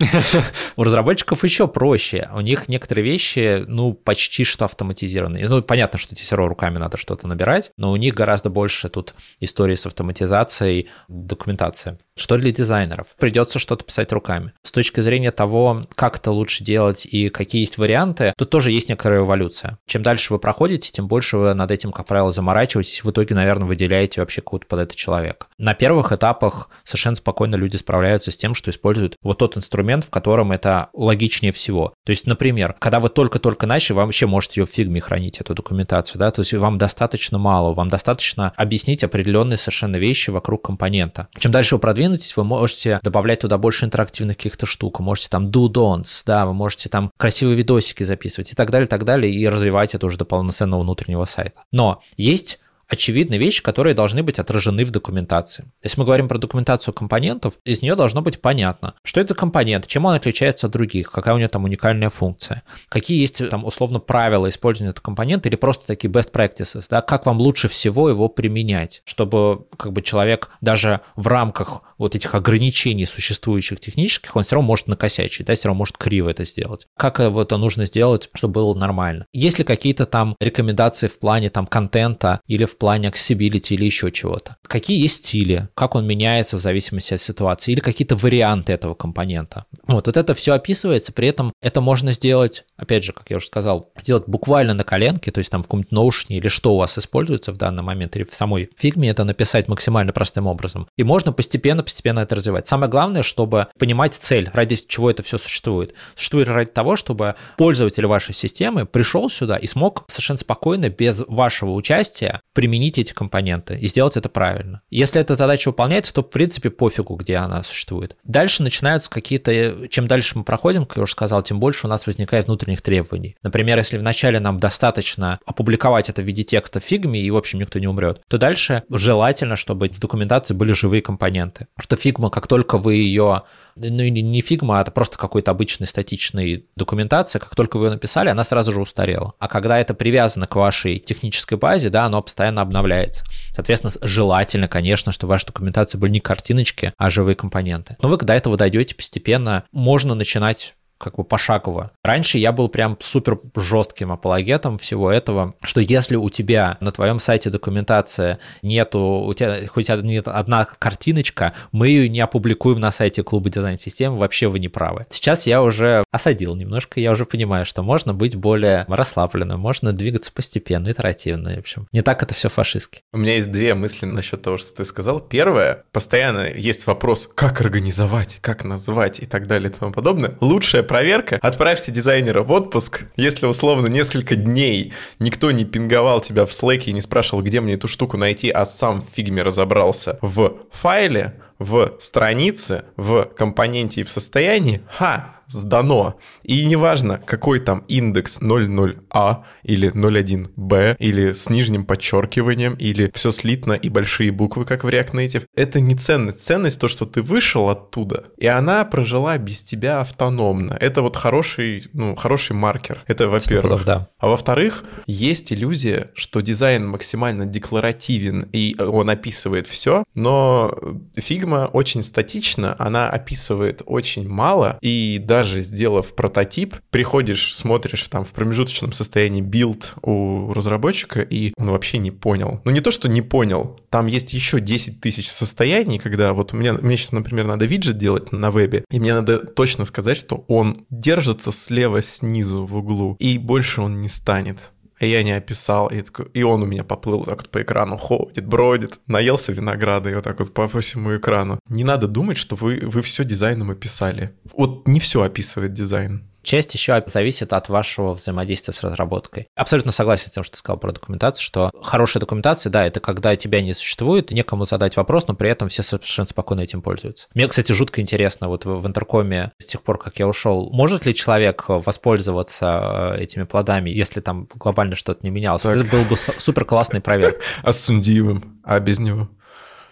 [LAUGHS] У разработчиков еще проще. У них некоторые вещи, ну, почти что автоматизированы. Ну, понятно, что равно руками надо что-то набирать, но у них гораздо больше тут истории с автоматизацией, документация. Что для дизайнеров? Придется что-то писать руками. С точки зрения того, как это лучше делать и какие есть варианты, тут тоже есть некоторая эволюция. Чем дальше вы проходите, тем больше вы над этим, как правило, заморачиваетесь, в итоге, наверное, выделяете вообще какого-то под это человека. На первых этапах совершенно спокойно люди справляются с тем, что используют вот тот инструмент, в котором это логичнее всего. То есть, например, когда вы только-только начали, вам вообще можете ее в фигме хранить, эту документацию, да, то есть вам достаточно мало, вам достаточно объяснить определенные совершенно вещи вокруг компонента. Чем дальше вы продвинетесь, вы можете добавлять туда больше интерактивных каких-то штук, можете там do-don'ts, да, вы можете там красивые видосики записывать и так далее, так далее, и развивать это уже до полноценного внутреннего сайта. Но есть очевидные вещи, которые должны быть отражены в документации. Если мы говорим про документацию компонентов, из нее должно быть понятно, что это за компонент, чем он отличается от других, какая у него там уникальная функция, какие есть там условно правила использования этого компонента или просто такие best practices, да, как вам лучше всего его применять, чтобы как бы человек даже в рамках вот этих ограничений существующих технических, он все равно может накосячить, да, все равно может криво это сделать. Как это нужно сделать, чтобы было нормально? Есть ли какие-то там рекомендации в плане там контента или в плане accessibility или еще чего-то. Какие есть стили, как он меняется в зависимости от ситуации, или какие-то варианты этого компонента. Вот, вот это все описывается, при этом это можно сделать, опять же, как я уже сказал, сделать буквально на коленке, то есть там в каком-нибудь Notion или что у вас используется в данный момент, или в самой фигме это написать максимально простым образом. И можно постепенно-постепенно это развивать. Самое главное, чтобы понимать цель, ради чего это все существует. Существует ради того, чтобы пользователь вашей системы пришел сюда и смог совершенно спокойно, без вашего участия, применить применить эти компоненты и сделать это правильно. Если эта задача выполняется, то в принципе пофигу, где она существует. Дальше начинаются какие-то, чем дальше мы проходим, как я уже сказал, тем больше у нас возникает внутренних требований. Например, если вначале нам достаточно опубликовать это в виде текста в фигме, и в общем никто не умрет, то дальше желательно, чтобы в документации были живые компоненты. Что фигма, как только вы ее ну не фигма, а это просто какой-то обычный статичный документация, как только вы ее написали, она сразу же устарела. А когда это привязано к вашей технической базе, да, оно постоянно обновляется. Соответственно, желательно, конечно, что в вашей документации были не картиночки, а живые компоненты. Но вы когда этого дойдете постепенно, можно начинать как бы пошагово. Раньше я был прям супер жестким апологетом всего этого, что если у тебя на твоем сайте документация нету, у тебя хоть нет одна картиночка, мы ее не опубликуем на сайте клуба дизайн-систем, вообще вы не правы. Сейчас я уже осадил немножко, я уже понимаю, что можно быть более расслабленным, можно двигаться постепенно, итеративно, в общем. Не так это все фашистски. У меня есть две мысли насчет того, что ты сказал. Первое, постоянно есть вопрос, как организовать, как назвать и так далее и тому подобное. Лучшая проверка. Отправьте дизайнера в отпуск, если условно несколько дней никто не пинговал тебя в Slack и не спрашивал, где мне эту штуку найти, а сам в фигме разобрался в файле, в странице, в компоненте и в состоянии, ха, сдано. И неважно, какой там индекс 00А или 01Б, или с нижним подчеркиванием, или все слитно и большие буквы, как в React Native. Это не ценность. Ценность то, что ты вышел оттуда, и она прожила без тебя автономно. Это вот хороший, ну, хороший маркер. Это во-первых. Да. А во-вторых, есть иллюзия, что дизайн максимально декларативен, и он описывает все, но фигма очень статична, она описывает очень мало, и даже даже сделав прототип, приходишь, смотришь там в промежуточном состоянии билд у разработчика, и он вообще не понял. Ну не то, что не понял, там есть еще 10 тысяч состояний, когда вот у меня, мне сейчас, например, надо виджет делать на вебе, и мне надо точно сказать, что он держится слева снизу в углу, и больше он не станет и я не описал, и, такой, и он у меня поплыл так вот по экрану, ходит, бродит, наелся винограда и вот так вот по, по всему экрану. Не надо думать, что вы, вы все дизайном описали. Вот не все описывает дизайн. Часть еще зависит от вашего взаимодействия с разработкой. Абсолютно согласен с тем, что ты сказал про документацию, что хорошая документация, да, это когда тебя не существует, некому задать вопрос, но при этом все совершенно спокойно этим пользуются. Мне, кстати, жутко интересно, вот в интеркоме с тех пор, как я ушел, может ли человек воспользоваться э, этими плодами, если там глобально что-то не менялось? Так. Это был бы супер классный проверк. [LAUGHS] А с Сундиевым? А без него?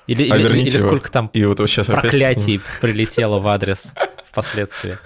Или, а или, или сколько там и вот сейчас проклятий прилетело в адрес впоследствии.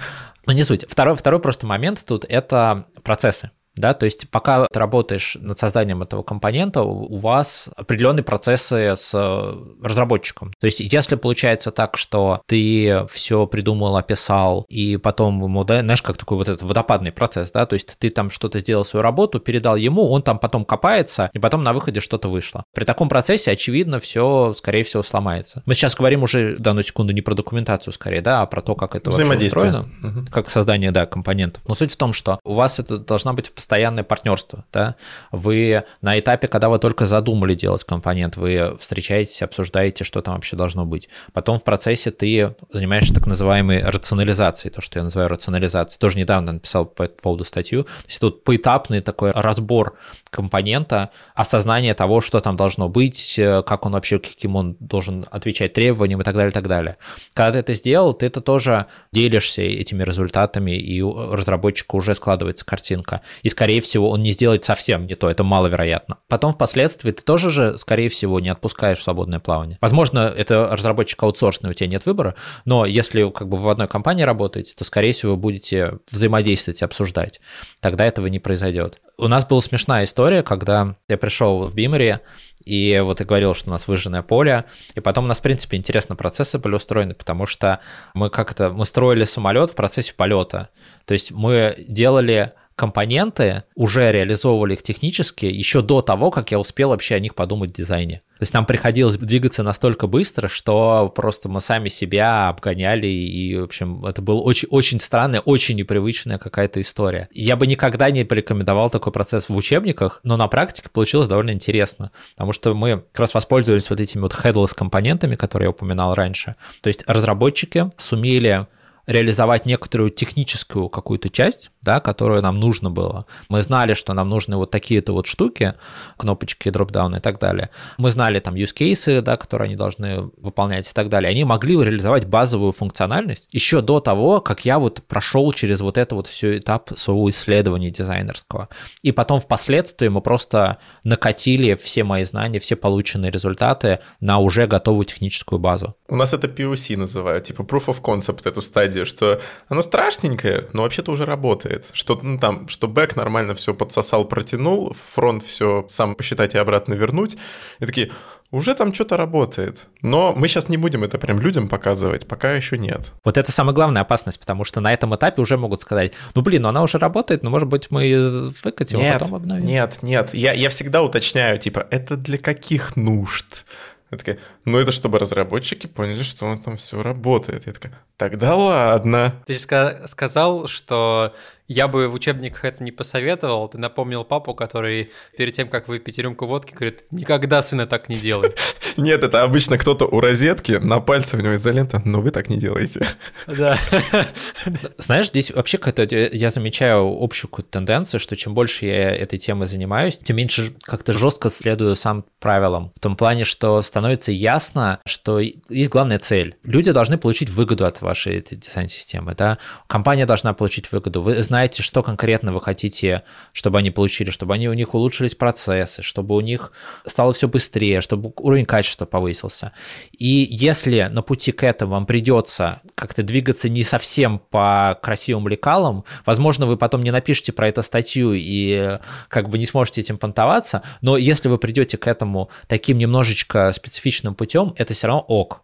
Но не суть. Второй, второй просто момент тут – это процессы да, то есть пока ты работаешь над созданием этого компонента, у вас определенные процессы с э, разработчиком. То есть если получается так, что ты все придумал, описал, и потом ему, да, знаешь, как такой вот этот водопадный процесс, да, то есть ты там что-то сделал свою работу, передал ему, он там потом копается, и потом на выходе что-то вышло. При таком процессе, очевидно, все, скорее всего, сломается. Мы сейчас говорим уже в данную секунду не про документацию, скорее, да, а про то, как это вообще устроено, угу. как создание, да, компонентов. Но суть в том, что у вас это должна быть постоянное партнерство. Да? Вы на этапе, когда вы только задумали делать компонент, вы встречаетесь, обсуждаете, что там вообще должно быть. Потом в процессе ты занимаешься так называемой рационализацией, то, что я называю рационализацией. Тоже недавно написал по этому поводу статью. То есть тут поэтапный такой разбор компонента, осознание того, что там должно быть, как он вообще, каким он должен отвечать требованиям и так далее, и так далее. Когда ты это сделал, ты это тоже делишься этими результатами, и у разработчика уже складывается картинка. И скорее всего, он не сделает совсем не то, это маловероятно. Потом впоследствии ты тоже же, скорее всего, не отпускаешь в свободное плавание. Возможно, это разработчик аутсорсный, у тебя нет выбора, но если как бы в одной компании работаете, то, скорее всего, вы будете взаимодействовать, обсуждать. Тогда этого не произойдет. У нас была смешная история, когда я пришел в Бимере, и вот я говорил, что у нас выжженное поле, и потом у нас, в принципе, интересно процессы были устроены, потому что мы как-то, мы строили самолет в процессе полета, то есть мы делали компоненты, уже реализовывали их технически еще до того, как я успел вообще о них подумать в дизайне. То есть нам приходилось двигаться настолько быстро, что просто мы сами себя обгоняли, и, в общем, это была очень, очень странная, очень непривычная какая-то история. Я бы никогда не порекомендовал такой процесс в учебниках, но на практике получилось довольно интересно, потому что мы как раз воспользовались вот этими вот headless компонентами, которые я упоминал раньше. То есть разработчики сумели реализовать некоторую техническую какую-то часть, да, которую нам нужно было. Мы знали, что нам нужны вот такие-то вот штуки, кнопочки, дропдауны и так далее. Мы знали там use cases, да, которые они должны выполнять и так далее. Они могли реализовать базовую функциональность еще до того, как я вот прошел через вот это вот все этап своего исследования дизайнерского. И потом впоследствии мы просто накатили все мои знания, все полученные результаты на уже готовую техническую базу. У нас это POC называют, типа proof of concept, эту стадию, что оно страшненькое, но вообще-то уже работает. Что, ну, там, что бэк нормально все подсосал, протянул, фронт все сам посчитать и обратно вернуть. И такие, уже там что-то работает. Но мы сейчас не будем это прям людям показывать, пока еще нет. Вот это самая главная опасность, потому что на этом этапе уже могут сказать, ну блин, ну она уже работает, но может быть мы выкатим, нет, а потом обновим. Нет, нет, я, я всегда уточняю, типа, это для каких нужд? Я такая, ну это чтобы разработчики поняли, что там все работает. Я такая, тогда ладно. Ты же сказал, что Я бы в учебниках это не посоветовал. Ты напомнил папу, который перед тем, как выпить рюмку водки, говорит, никогда, сына, так не делай. [LAUGHS] Нет, это обычно кто-то у розетки, на пальце у него изолента, но вы так не делаете. Да. Знаешь, здесь вообще какая-то, я замечаю общую какую-то тенденцию, что чем больше я этой темой занимаюсь, тем меньше как-то жестко следую сам правилам. В том плане, что становится ясно, что есть главная цель. Люди должны получить выгоду от вашей этой дизайн-системы, да? Компания должна получить выгоду. Вы знаете, что конкретно вы хотите, чтобы они получили, чтобы они у них улучшились процессы, чтобы у них стало все быстрее, чтобы уровень качества повысился. И если на пути к этому вам придется как-то двигаться не совсем по красивым лекалам, возможно, вы потом не напишите про это статью и как бы не сможете этим понтоваться, но если вы придете к этому таким немножечко специфичным путем, это все равно ок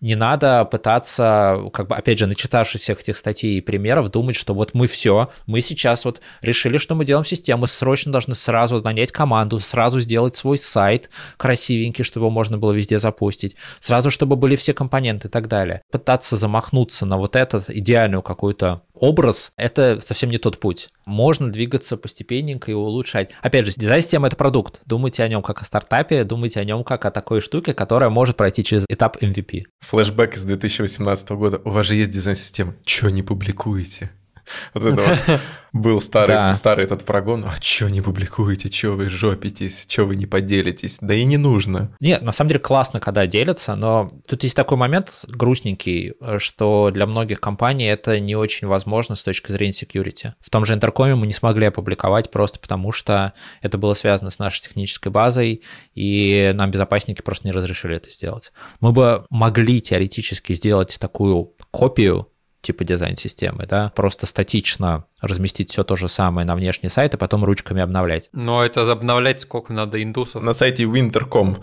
не надо пытаться, как бы, опять же, начитавшись всех этих статей и примеров, думать, что вот мы все, мы сейчас вот решили, что мы делаем систему, срочно должны сразу нанять команду, сразу сделать свой сайт красивенький, чтобы его можно было везде запустить, сразу, чтобы были все компоненты и так далее. Пытаться замахнуться на вот этот идеальную какую-то образ — это совсем не тот путь. Можно двигаться постепенненько и улучшать. Опять же, дизайн-система — это продукт. Думайте о нем как о стартапе, думайте о нем как о такой штуке, которая может пройти через этап MVP. Флэшбэк из 2018 года. У вас же есть дизайн-система. Чё не публикуете? Вот это вот [LAUGHS] был старый, да. старый этот прогон. А чё не публикуете? Чё вы жопитесь? Чё вы не поделитесь? Да и не нужно. Нет, на самом деле классно, когда делятся, но тут есть такой момент грустненький, что для многих компаний это не очень возможно с точки зрения security. В том же интеркоме мы не смогли опубликовать просто потому, что это было связано с нашей технической базой, и нам безопасники просто не разрешили это сделать. Мы бы могли теоретически сделать такую копию типа дизайн-системы, да, просто статично разместить все то же самое на внешний сайт, и потом ручками обновлять. Но это обновлять сколько надо индусов? На сайте winter.com.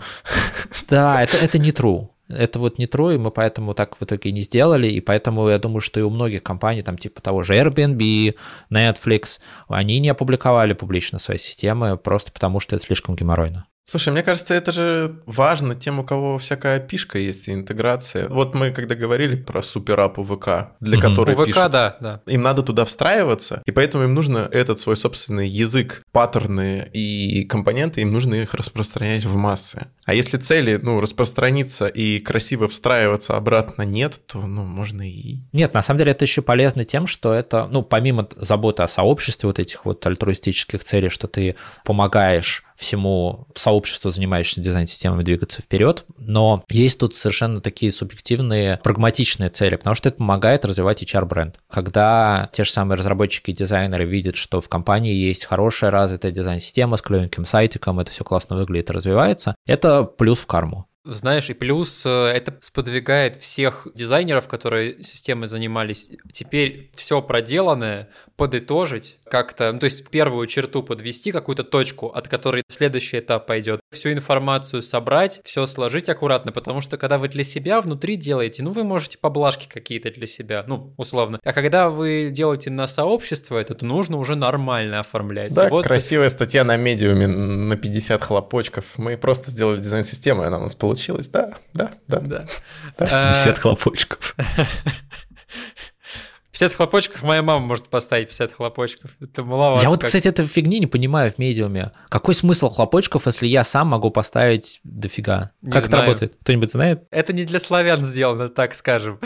Да, это, это не true. Это вот не true, и мы поэтому так в итоге не сделали, и поэтому я думаю, что и у многих компаний, там типа того же Airbnb, Netflix, они не опубликовали публично свои системы просто потому, что это слишком геморройно. Слушай, мне кажется, это же важно тем, у кого всякая пишка есть и интеграция. Вот мы когда говорили про суперап ВК, для угу. которой УВК, пишут, да, да. Им надо туда встраиваться, и поэтому им нужно этот свой собственный язык, паттерны и компоненты, им нужно их распространять в массы. А если цели, ну, распространиться и красиво встраиваться обратно нет, то, ну, можно и... Нет, на самом деле это еще полезно тем, что это, ну, помимо заботы о сообществе вот этих вот альтруистических целей, что ты помогаешь всему сообществу, занимающемуся дизайн-системами, двигаться вперед. Но есть тут совершенно такие субъективные, прагматичные цели, потому что это помогает развивать HR-бренд. Когда те же самые разработчики и дизайнеры видят, что в компании есть хорошая развитая дизайн-система с клевеньким сайтиком, это все классно выглядит развивается, это плюс в карму. Знаешь, и плюс э, это сподвигает всех дизайнеров, которые системой занимались, теперь все проделанное подытожить как-то, ну, то есть в первую черту подвести какую-то точку, от которой следующий этап пойдет. Всю информацию собрать, все сложить аккуратно, потому что когда вы для себя внутри делаете, ну, вы можете поблажки какие-то для себя, ну, условно. А когда вы делаете на сообщество это, то нужно уже нормально оформлять. Да, вот красивая статья на медиуме на 50 хлопочков. Мы просто сделали дизайн системы, она у нас получилась. Да, да, да. да. да. 50 хлопочков. [LAUGHS] 50 хлопочков моя мама может поставить 50 хлопочков. Это маловато. Я вот, как... кстати, этой фигни не понимаю в медиуме. Какой смысл хлопочков, если я сам могу поставить дофига? Не как знаю. это работает? Кто-нибудь знает? Это не для славян сделано, так скажем.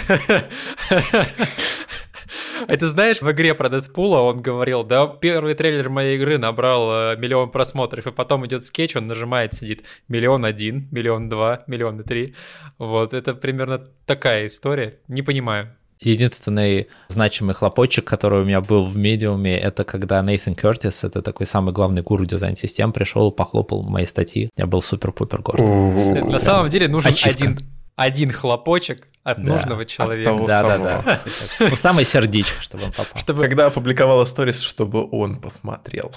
Это знаешь, в игре про Дэдпула он говорил, да, первый трейлер моей игры набрал э, миллион просмотров, и потом идет скетч, он нажимает, сидит миллион один, миллион два, миллион три. Вот, это примерно такая история. Не понимаю. Единственный значимый хлопочек, который у меня был в медиуме, это когда Нейтан Кертис, это такой самый главный гуру дизайн-систем, пришел, похлопал мои статьи. Я был супер-пупер горд. На самом деле нужен один один хлопочек от да, нужного человека. От да, да, да. Ну, самое сердечко, чтобы он попал. Чтобы... Когда опубликовала сторис, чтобы он посмотрел.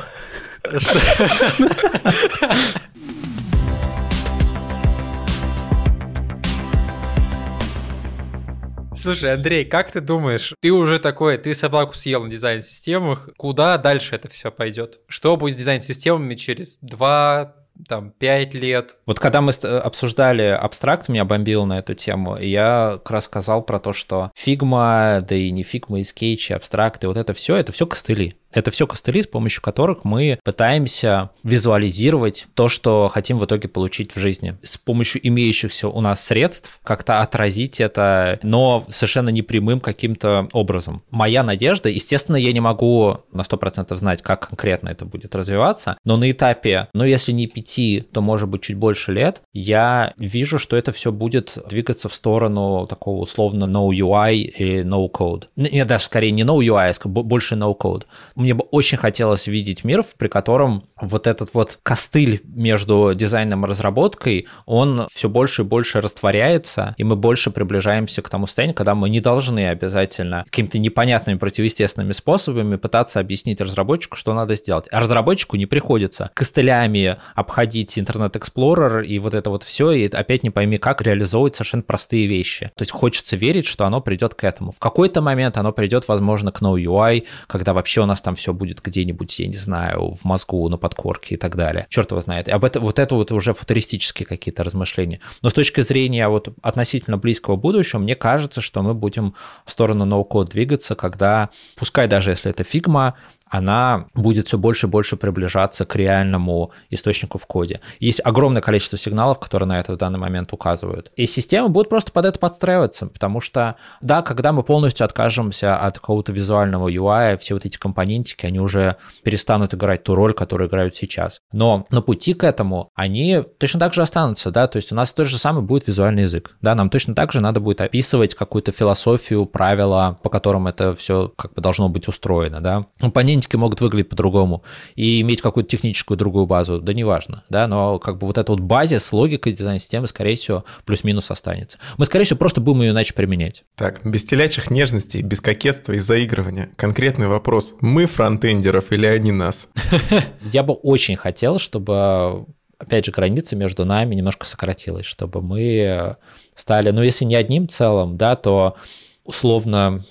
Слушай, Андрей, как ты думаешь, ты уже такой, ты собаку съел на дизайн-системах, куда дальше это все пойдет? Что будет с дизайн-системами через 2 там 5 лет. Вот когда мы обсуждали Abstract, меня бомбило на эту тему, и я как раз сказал про то, что фигма, да и не фигма, и скетчи, абстракты, вот это все, это все костыли. Это все костыли, с помощью которых мы пытаемся визуализировать то, что хотим в итоге получить в жизни. С помощью имеющихся у нас средств как-то отразить это, но совершенно непрямым каким-то образом. Моя надежда, естественно, я не могу на 100% знать, как конкретно это будет развиваться, но на этапе, ну если не 5, то может быть чуть больше лет, я вижу, что это все будет двигаться в сторону такого условно no UI или no code. Нет, даже скорее не no UI, а больше no code мне бы очень хотелось видеть мир, при котором вот этот вот костыль между дизайном и разработкой, он все больше и больше растворяется, и мы больше приближаемся к тому состоянию, когда мы не должны обязательно какими-то непонятными противоестественными способами пытаться объяснить разработчику, что надо сделать. А разработчику не приходится костылями обходить Internet Explorer и вот это вот все, и опять не пойми, как реализовывать совершенно простые вещи. То есть хочется верить, что оно придет к этому. В какой-то момент оно придет, возможно, к No UI, когда вообще у нас там все будет где-нибудь, я не знаю, в мозгу, на подкорке и так далее. Черт его знает. И об этом, вот это вот уже футуристические какие-то размышления. Но с точки зрения вот относительно близкого будущего, мне кажется, что мы будем в сторону no-code двигаться, когда, пускай даже если это фигма, она будет все больше и больше приближаться к реальному источнику в коде. Есть огромное количество сигналов, которые на это в данный момент указывают. И система будет просто под это подстраиваться, потому что, да, когда мы полностью откажемся от какого-то визуального UI, все вот эти компонентики, они уже перестанут играть ту роль, которую играют сейчас. Но на пути к этому они точно так же останутся, да, то есть у нас тот же самый будет визуальный язык, да, нам точно так же надо будет описывать какую-то философию, правила, по которым это все как бы должно быть устроено, да. Компонент компонентики могут выглядеть по-другому и иметь какую-то техническую другую базу, да неважно, да, но как бы вот эта вот базис, логика дизайн-системы, скорее всего, плюс-минус останется. Мы, скорее всего, просто будем ее иначе применять. Так, без телячьих нежностей, без кокетства и заигрывания. Конкретный вопрос. Мы фронтендеров или они нас? [LAUGHS] Я бы очень хотел, чтобы опять же, граница между нами немножко сократилась, чтобы мы стали, ну, если не одним целым, да, то условно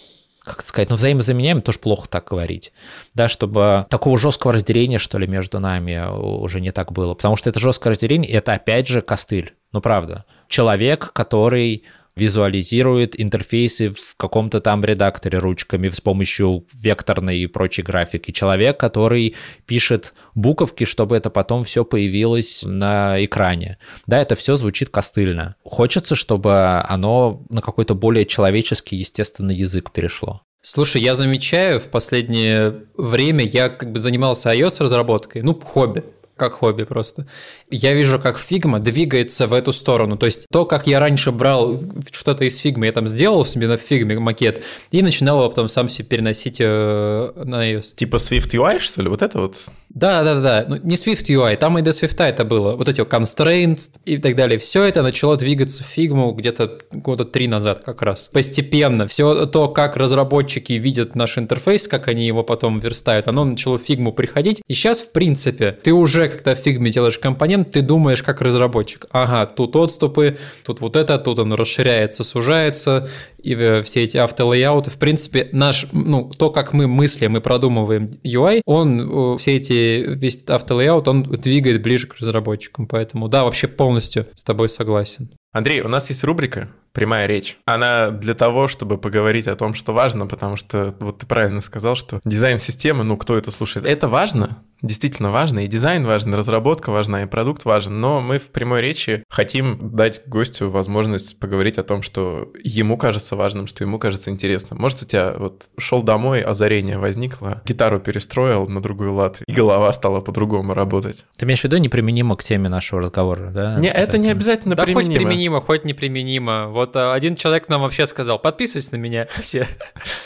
как сказать, ну, взаимозаменяем тоже плохо так говорить, да, чтобы такого жесткого разделения, что ли, между нами уже не так было, потому что это жесткое разделение, это опять же костыль, ну, правда. Человек, который визуализирует интерфейсы в каком-то там редакторе ручками с помощью векторной и прочей графики. Человек, который пишет буковки, чтобы это потом все появилось на экране. Да, это все звучит костыльно. Хочется, чтобы оно на какой-то более человеческий, естественный язык перешло. Слушай, я замечаю, в последнее время я как бы занимался iOS-разработкой, ну, хобби как хобби просто. Я вижу, как фигма двигается в эту сторону. То есть то, как я раньше брал что-то из фигмы, я там сделал себе на фигме макет и начинал его потом сам себе переносить э, на iOS. Типа Swift UI, что ли? Вот это вот? Да, да, да. Ну, не Swift UI, там и до Swift это было. Вот эти constraints и так далее. Все это начало двигаться в фигму где-то года три назад как раз. Постепенно. Все то, как разработчики видят наш интерфейс, как они его потом верстают, оно начало в фигму приходить. И сейчас, в принципе, ты уже, когда в фигме делаешь компонент, ты думаешь как разработчик. Ага, тут отступы, тут вот это, тут он расширяется, сужается, и э, все эти автолейауты. В принципе, наш, ну, то, как мы мыслим и продумываем UI, он, все эти, весь автолейаут, он двигает ближе к разработчикам. Поэтому, да, вообще полностью с тобой согласен. Андрей, у нас есть рубрика «Прямая речь». Она для того, чтобы поговорить о том, что важно, потому что вот ты правильно сказал, что дизайн системы, ну, кто это слушает, это важно, действительно важно, и дизайн важен, и разработка важна, и продукт важен, но мы в прямой речи хотим дать гостю возможность поговорить о том, что ему кажется важным, что ему кажется интересным. Может, у тебя вот шел домой, озарение возникло, гитару перестроил на другой лад, и голова стала по-другому работать. Ты имеешь в виду неприменимо к теме нашего разговора, да? Не, это не обязательно да применимо. хоть применимо, хоть неприменимо. Вот а, один человек нам вообще сказал, подписывайтесь на меня [LAUGHS] все.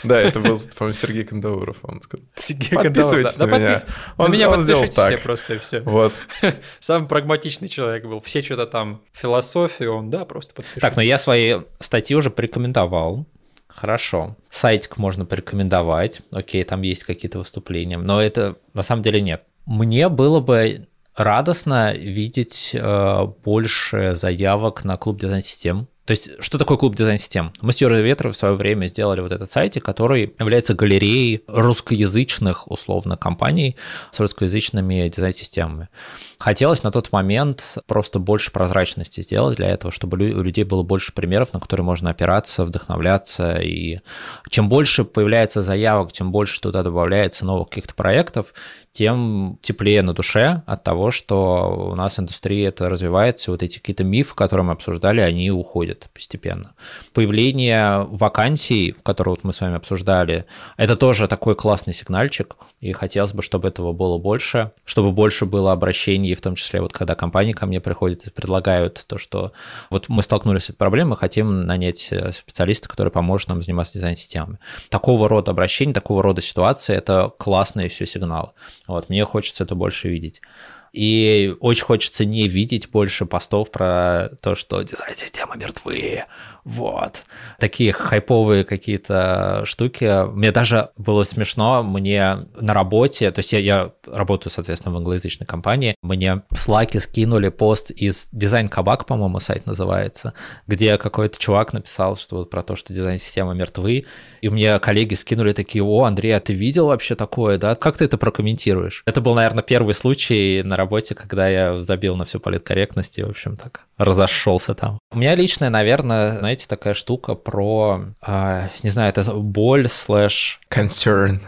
Да, это был, по-моему, Сергей Кандауров, он сказал. Сергей Подписывайтесь на меня. Он, меня он сделал так. все просто и все. Вот. [LAUGHS] Самый прагматичный человек был. Все что-то там, философию, он, да, просто подпишет. Так, но я свои статьи уже порекомендовал. Хорошо. Сайтик можно порекомендовать. Окей, там есть какие-то выступления. Но это на самом деле нет. Мне было бы радостно видеть э, больше заявок на клуб дизайн-систем. То есть, что такое клуб дизайн-систем? Мы с Юрой Ветров в свое время сделали вот этот сайт, который является галереей русскоязычных, условно, компаний с русскоязычными дизайн-системами. Хотелось на тот момент просто больше прозрачности сделать для этого, чтобы у людей было больше примеров, на которые можно опираться, вдохновляться. И чем больше появляется заявок, тем больше туда добавляется новых каких-то проектов, тем теплее на душе от того, что у нас индустрия это развивается, вот эти какие-то мифы, которые мы обсуждали, они уходят постепенно. Появление вакансий, которые вот мы с вами обсуждали, это тоже такой классный сигнальчик, и хотелось бы, чтобы этого было больше, чтобы больше было обращений, в том числе вот когда компании ко мне приходят и предлагают то, что вот мы столкнулись с этой проблемой, хотим нанять э, специалиста, который поможет нам заниматься дизайн-системами. Такого рода обращений, такого рода ситуации – это классный все сигнал. Вот, мне хочется это больше видеть. И очень хочется не видеть больше постов про то, что дизайн-системы мертвые, вот. Такие хайповые какие-то штуки. Мне даже было смешно, мне на работе, то есть я, я работаю, соответственно, в англоязычной компании, мне в Slack скинули пост из дизайн кабак, по-моему, сайт называется, где какой-то чувак написал, что вот про то, что дизайн-система мертвы, и мне коллеги скинули такие, о, Андрей, а ты видел вообще такое, да? Как ты это прокомментируешь? Это был, наверное, первый случай на работе, когда я забил на всю политкорректность и, в общем, так разошелся там. У меня личное, наверное, знаете, такая штука про, э, не знаю, это боль слэш... Concern.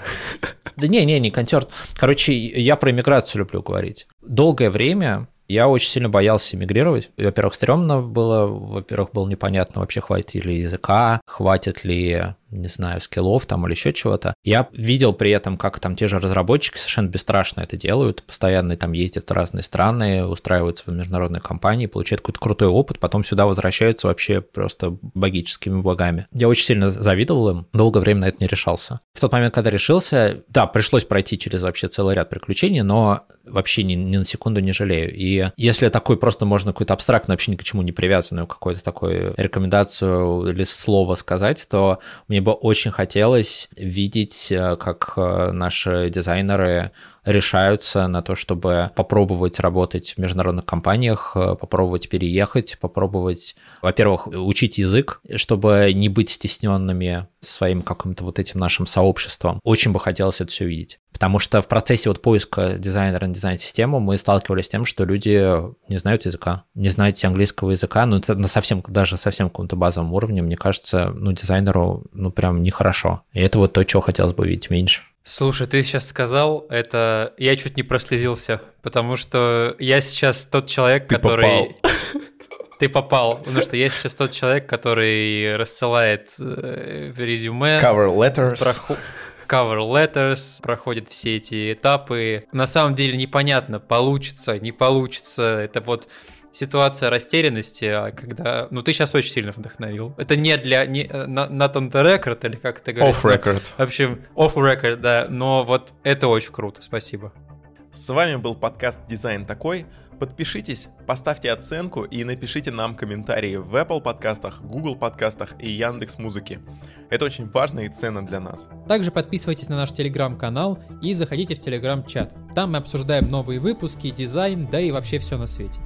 Да не, не, не концерт. Короче, я про иммиграцию люблю говорить. Долгое время я очень сильно боялся эмигрировать. Во-первых, стрёмно было, во-первых, было непонятно вообще, хватит ли языка, хватит ли не знаю, скиллов там или еще чего-то. Я видел при этом, как там те же разработчики совершенно бесстрашно это делают, постоянно там ездят в разные страны, устраиваются в международные компании, получают какой-то крутой опыт, потом сюда возвращаются вообще просто богическими благами. Я очень сильно завидовал им, долгое время на это не решался. В тот момент, когда решился, да, пришлось пройти через вообще целый ряд приключений, но вообще ни, ни на секунду не жалею. И если такой просто можно какой-то абстрактно, вообще ни к чему не привязанную какую-то такую рекомендацию или слово сказать, то мне бы очень хотелось видеть, э, как э, наши дизайнеры решаются на то, чтобы попробовать работать в международных компаниях, э, попробовать переехать, попробовать, во-первых, учить язык, чтобы не быть стесненными своим каким-то вот этим нашим сообществом. Очень бы хотелось это все видеть. Потому что в процессе вот поиска дизайнера на дизайн-систему мы сталкивались с тем, что люди не знают языка, не знают английского языка, ну это на совсем, даже совсем каком-то базовом уровне, мне кажется, ну дизайнеру, ну прям нехорошо. И это вот то, чего хотелось бы видеть меньше. Слушай, ты сейчас сказал, это я чуть не прослезился, потому что я сейчас тот человек, ты который... Попал. [LAUGHS] Ты попал, потому что я сейчас тот человек, который рассылает э, резюме. Cover letters. Проход cover letters, проходит все эти этапы. На самом деле непонятно, получится, не получится. Это вот ситуация растерянности, а когда... Ну, ты сейчас очень сильно вдохновил. Это не для... Не, not on the record, или как это говорится? Off record. В общем, off record, да. Но вот это очень круто, спасибо. С вами был подкаст «Дизайн такой». Подпишитесь, поставьте оценку и напишите нам комментарии в Apple подкастах, Google подкастах и Яндекс Музыке. Это очень важно и ценно для нас. Также подписывайтесь на наш телеграм-канал и заходите в телеграм-чат. Там мы обсуждаем новые выпуски, дизайн, да и вообще все на свете.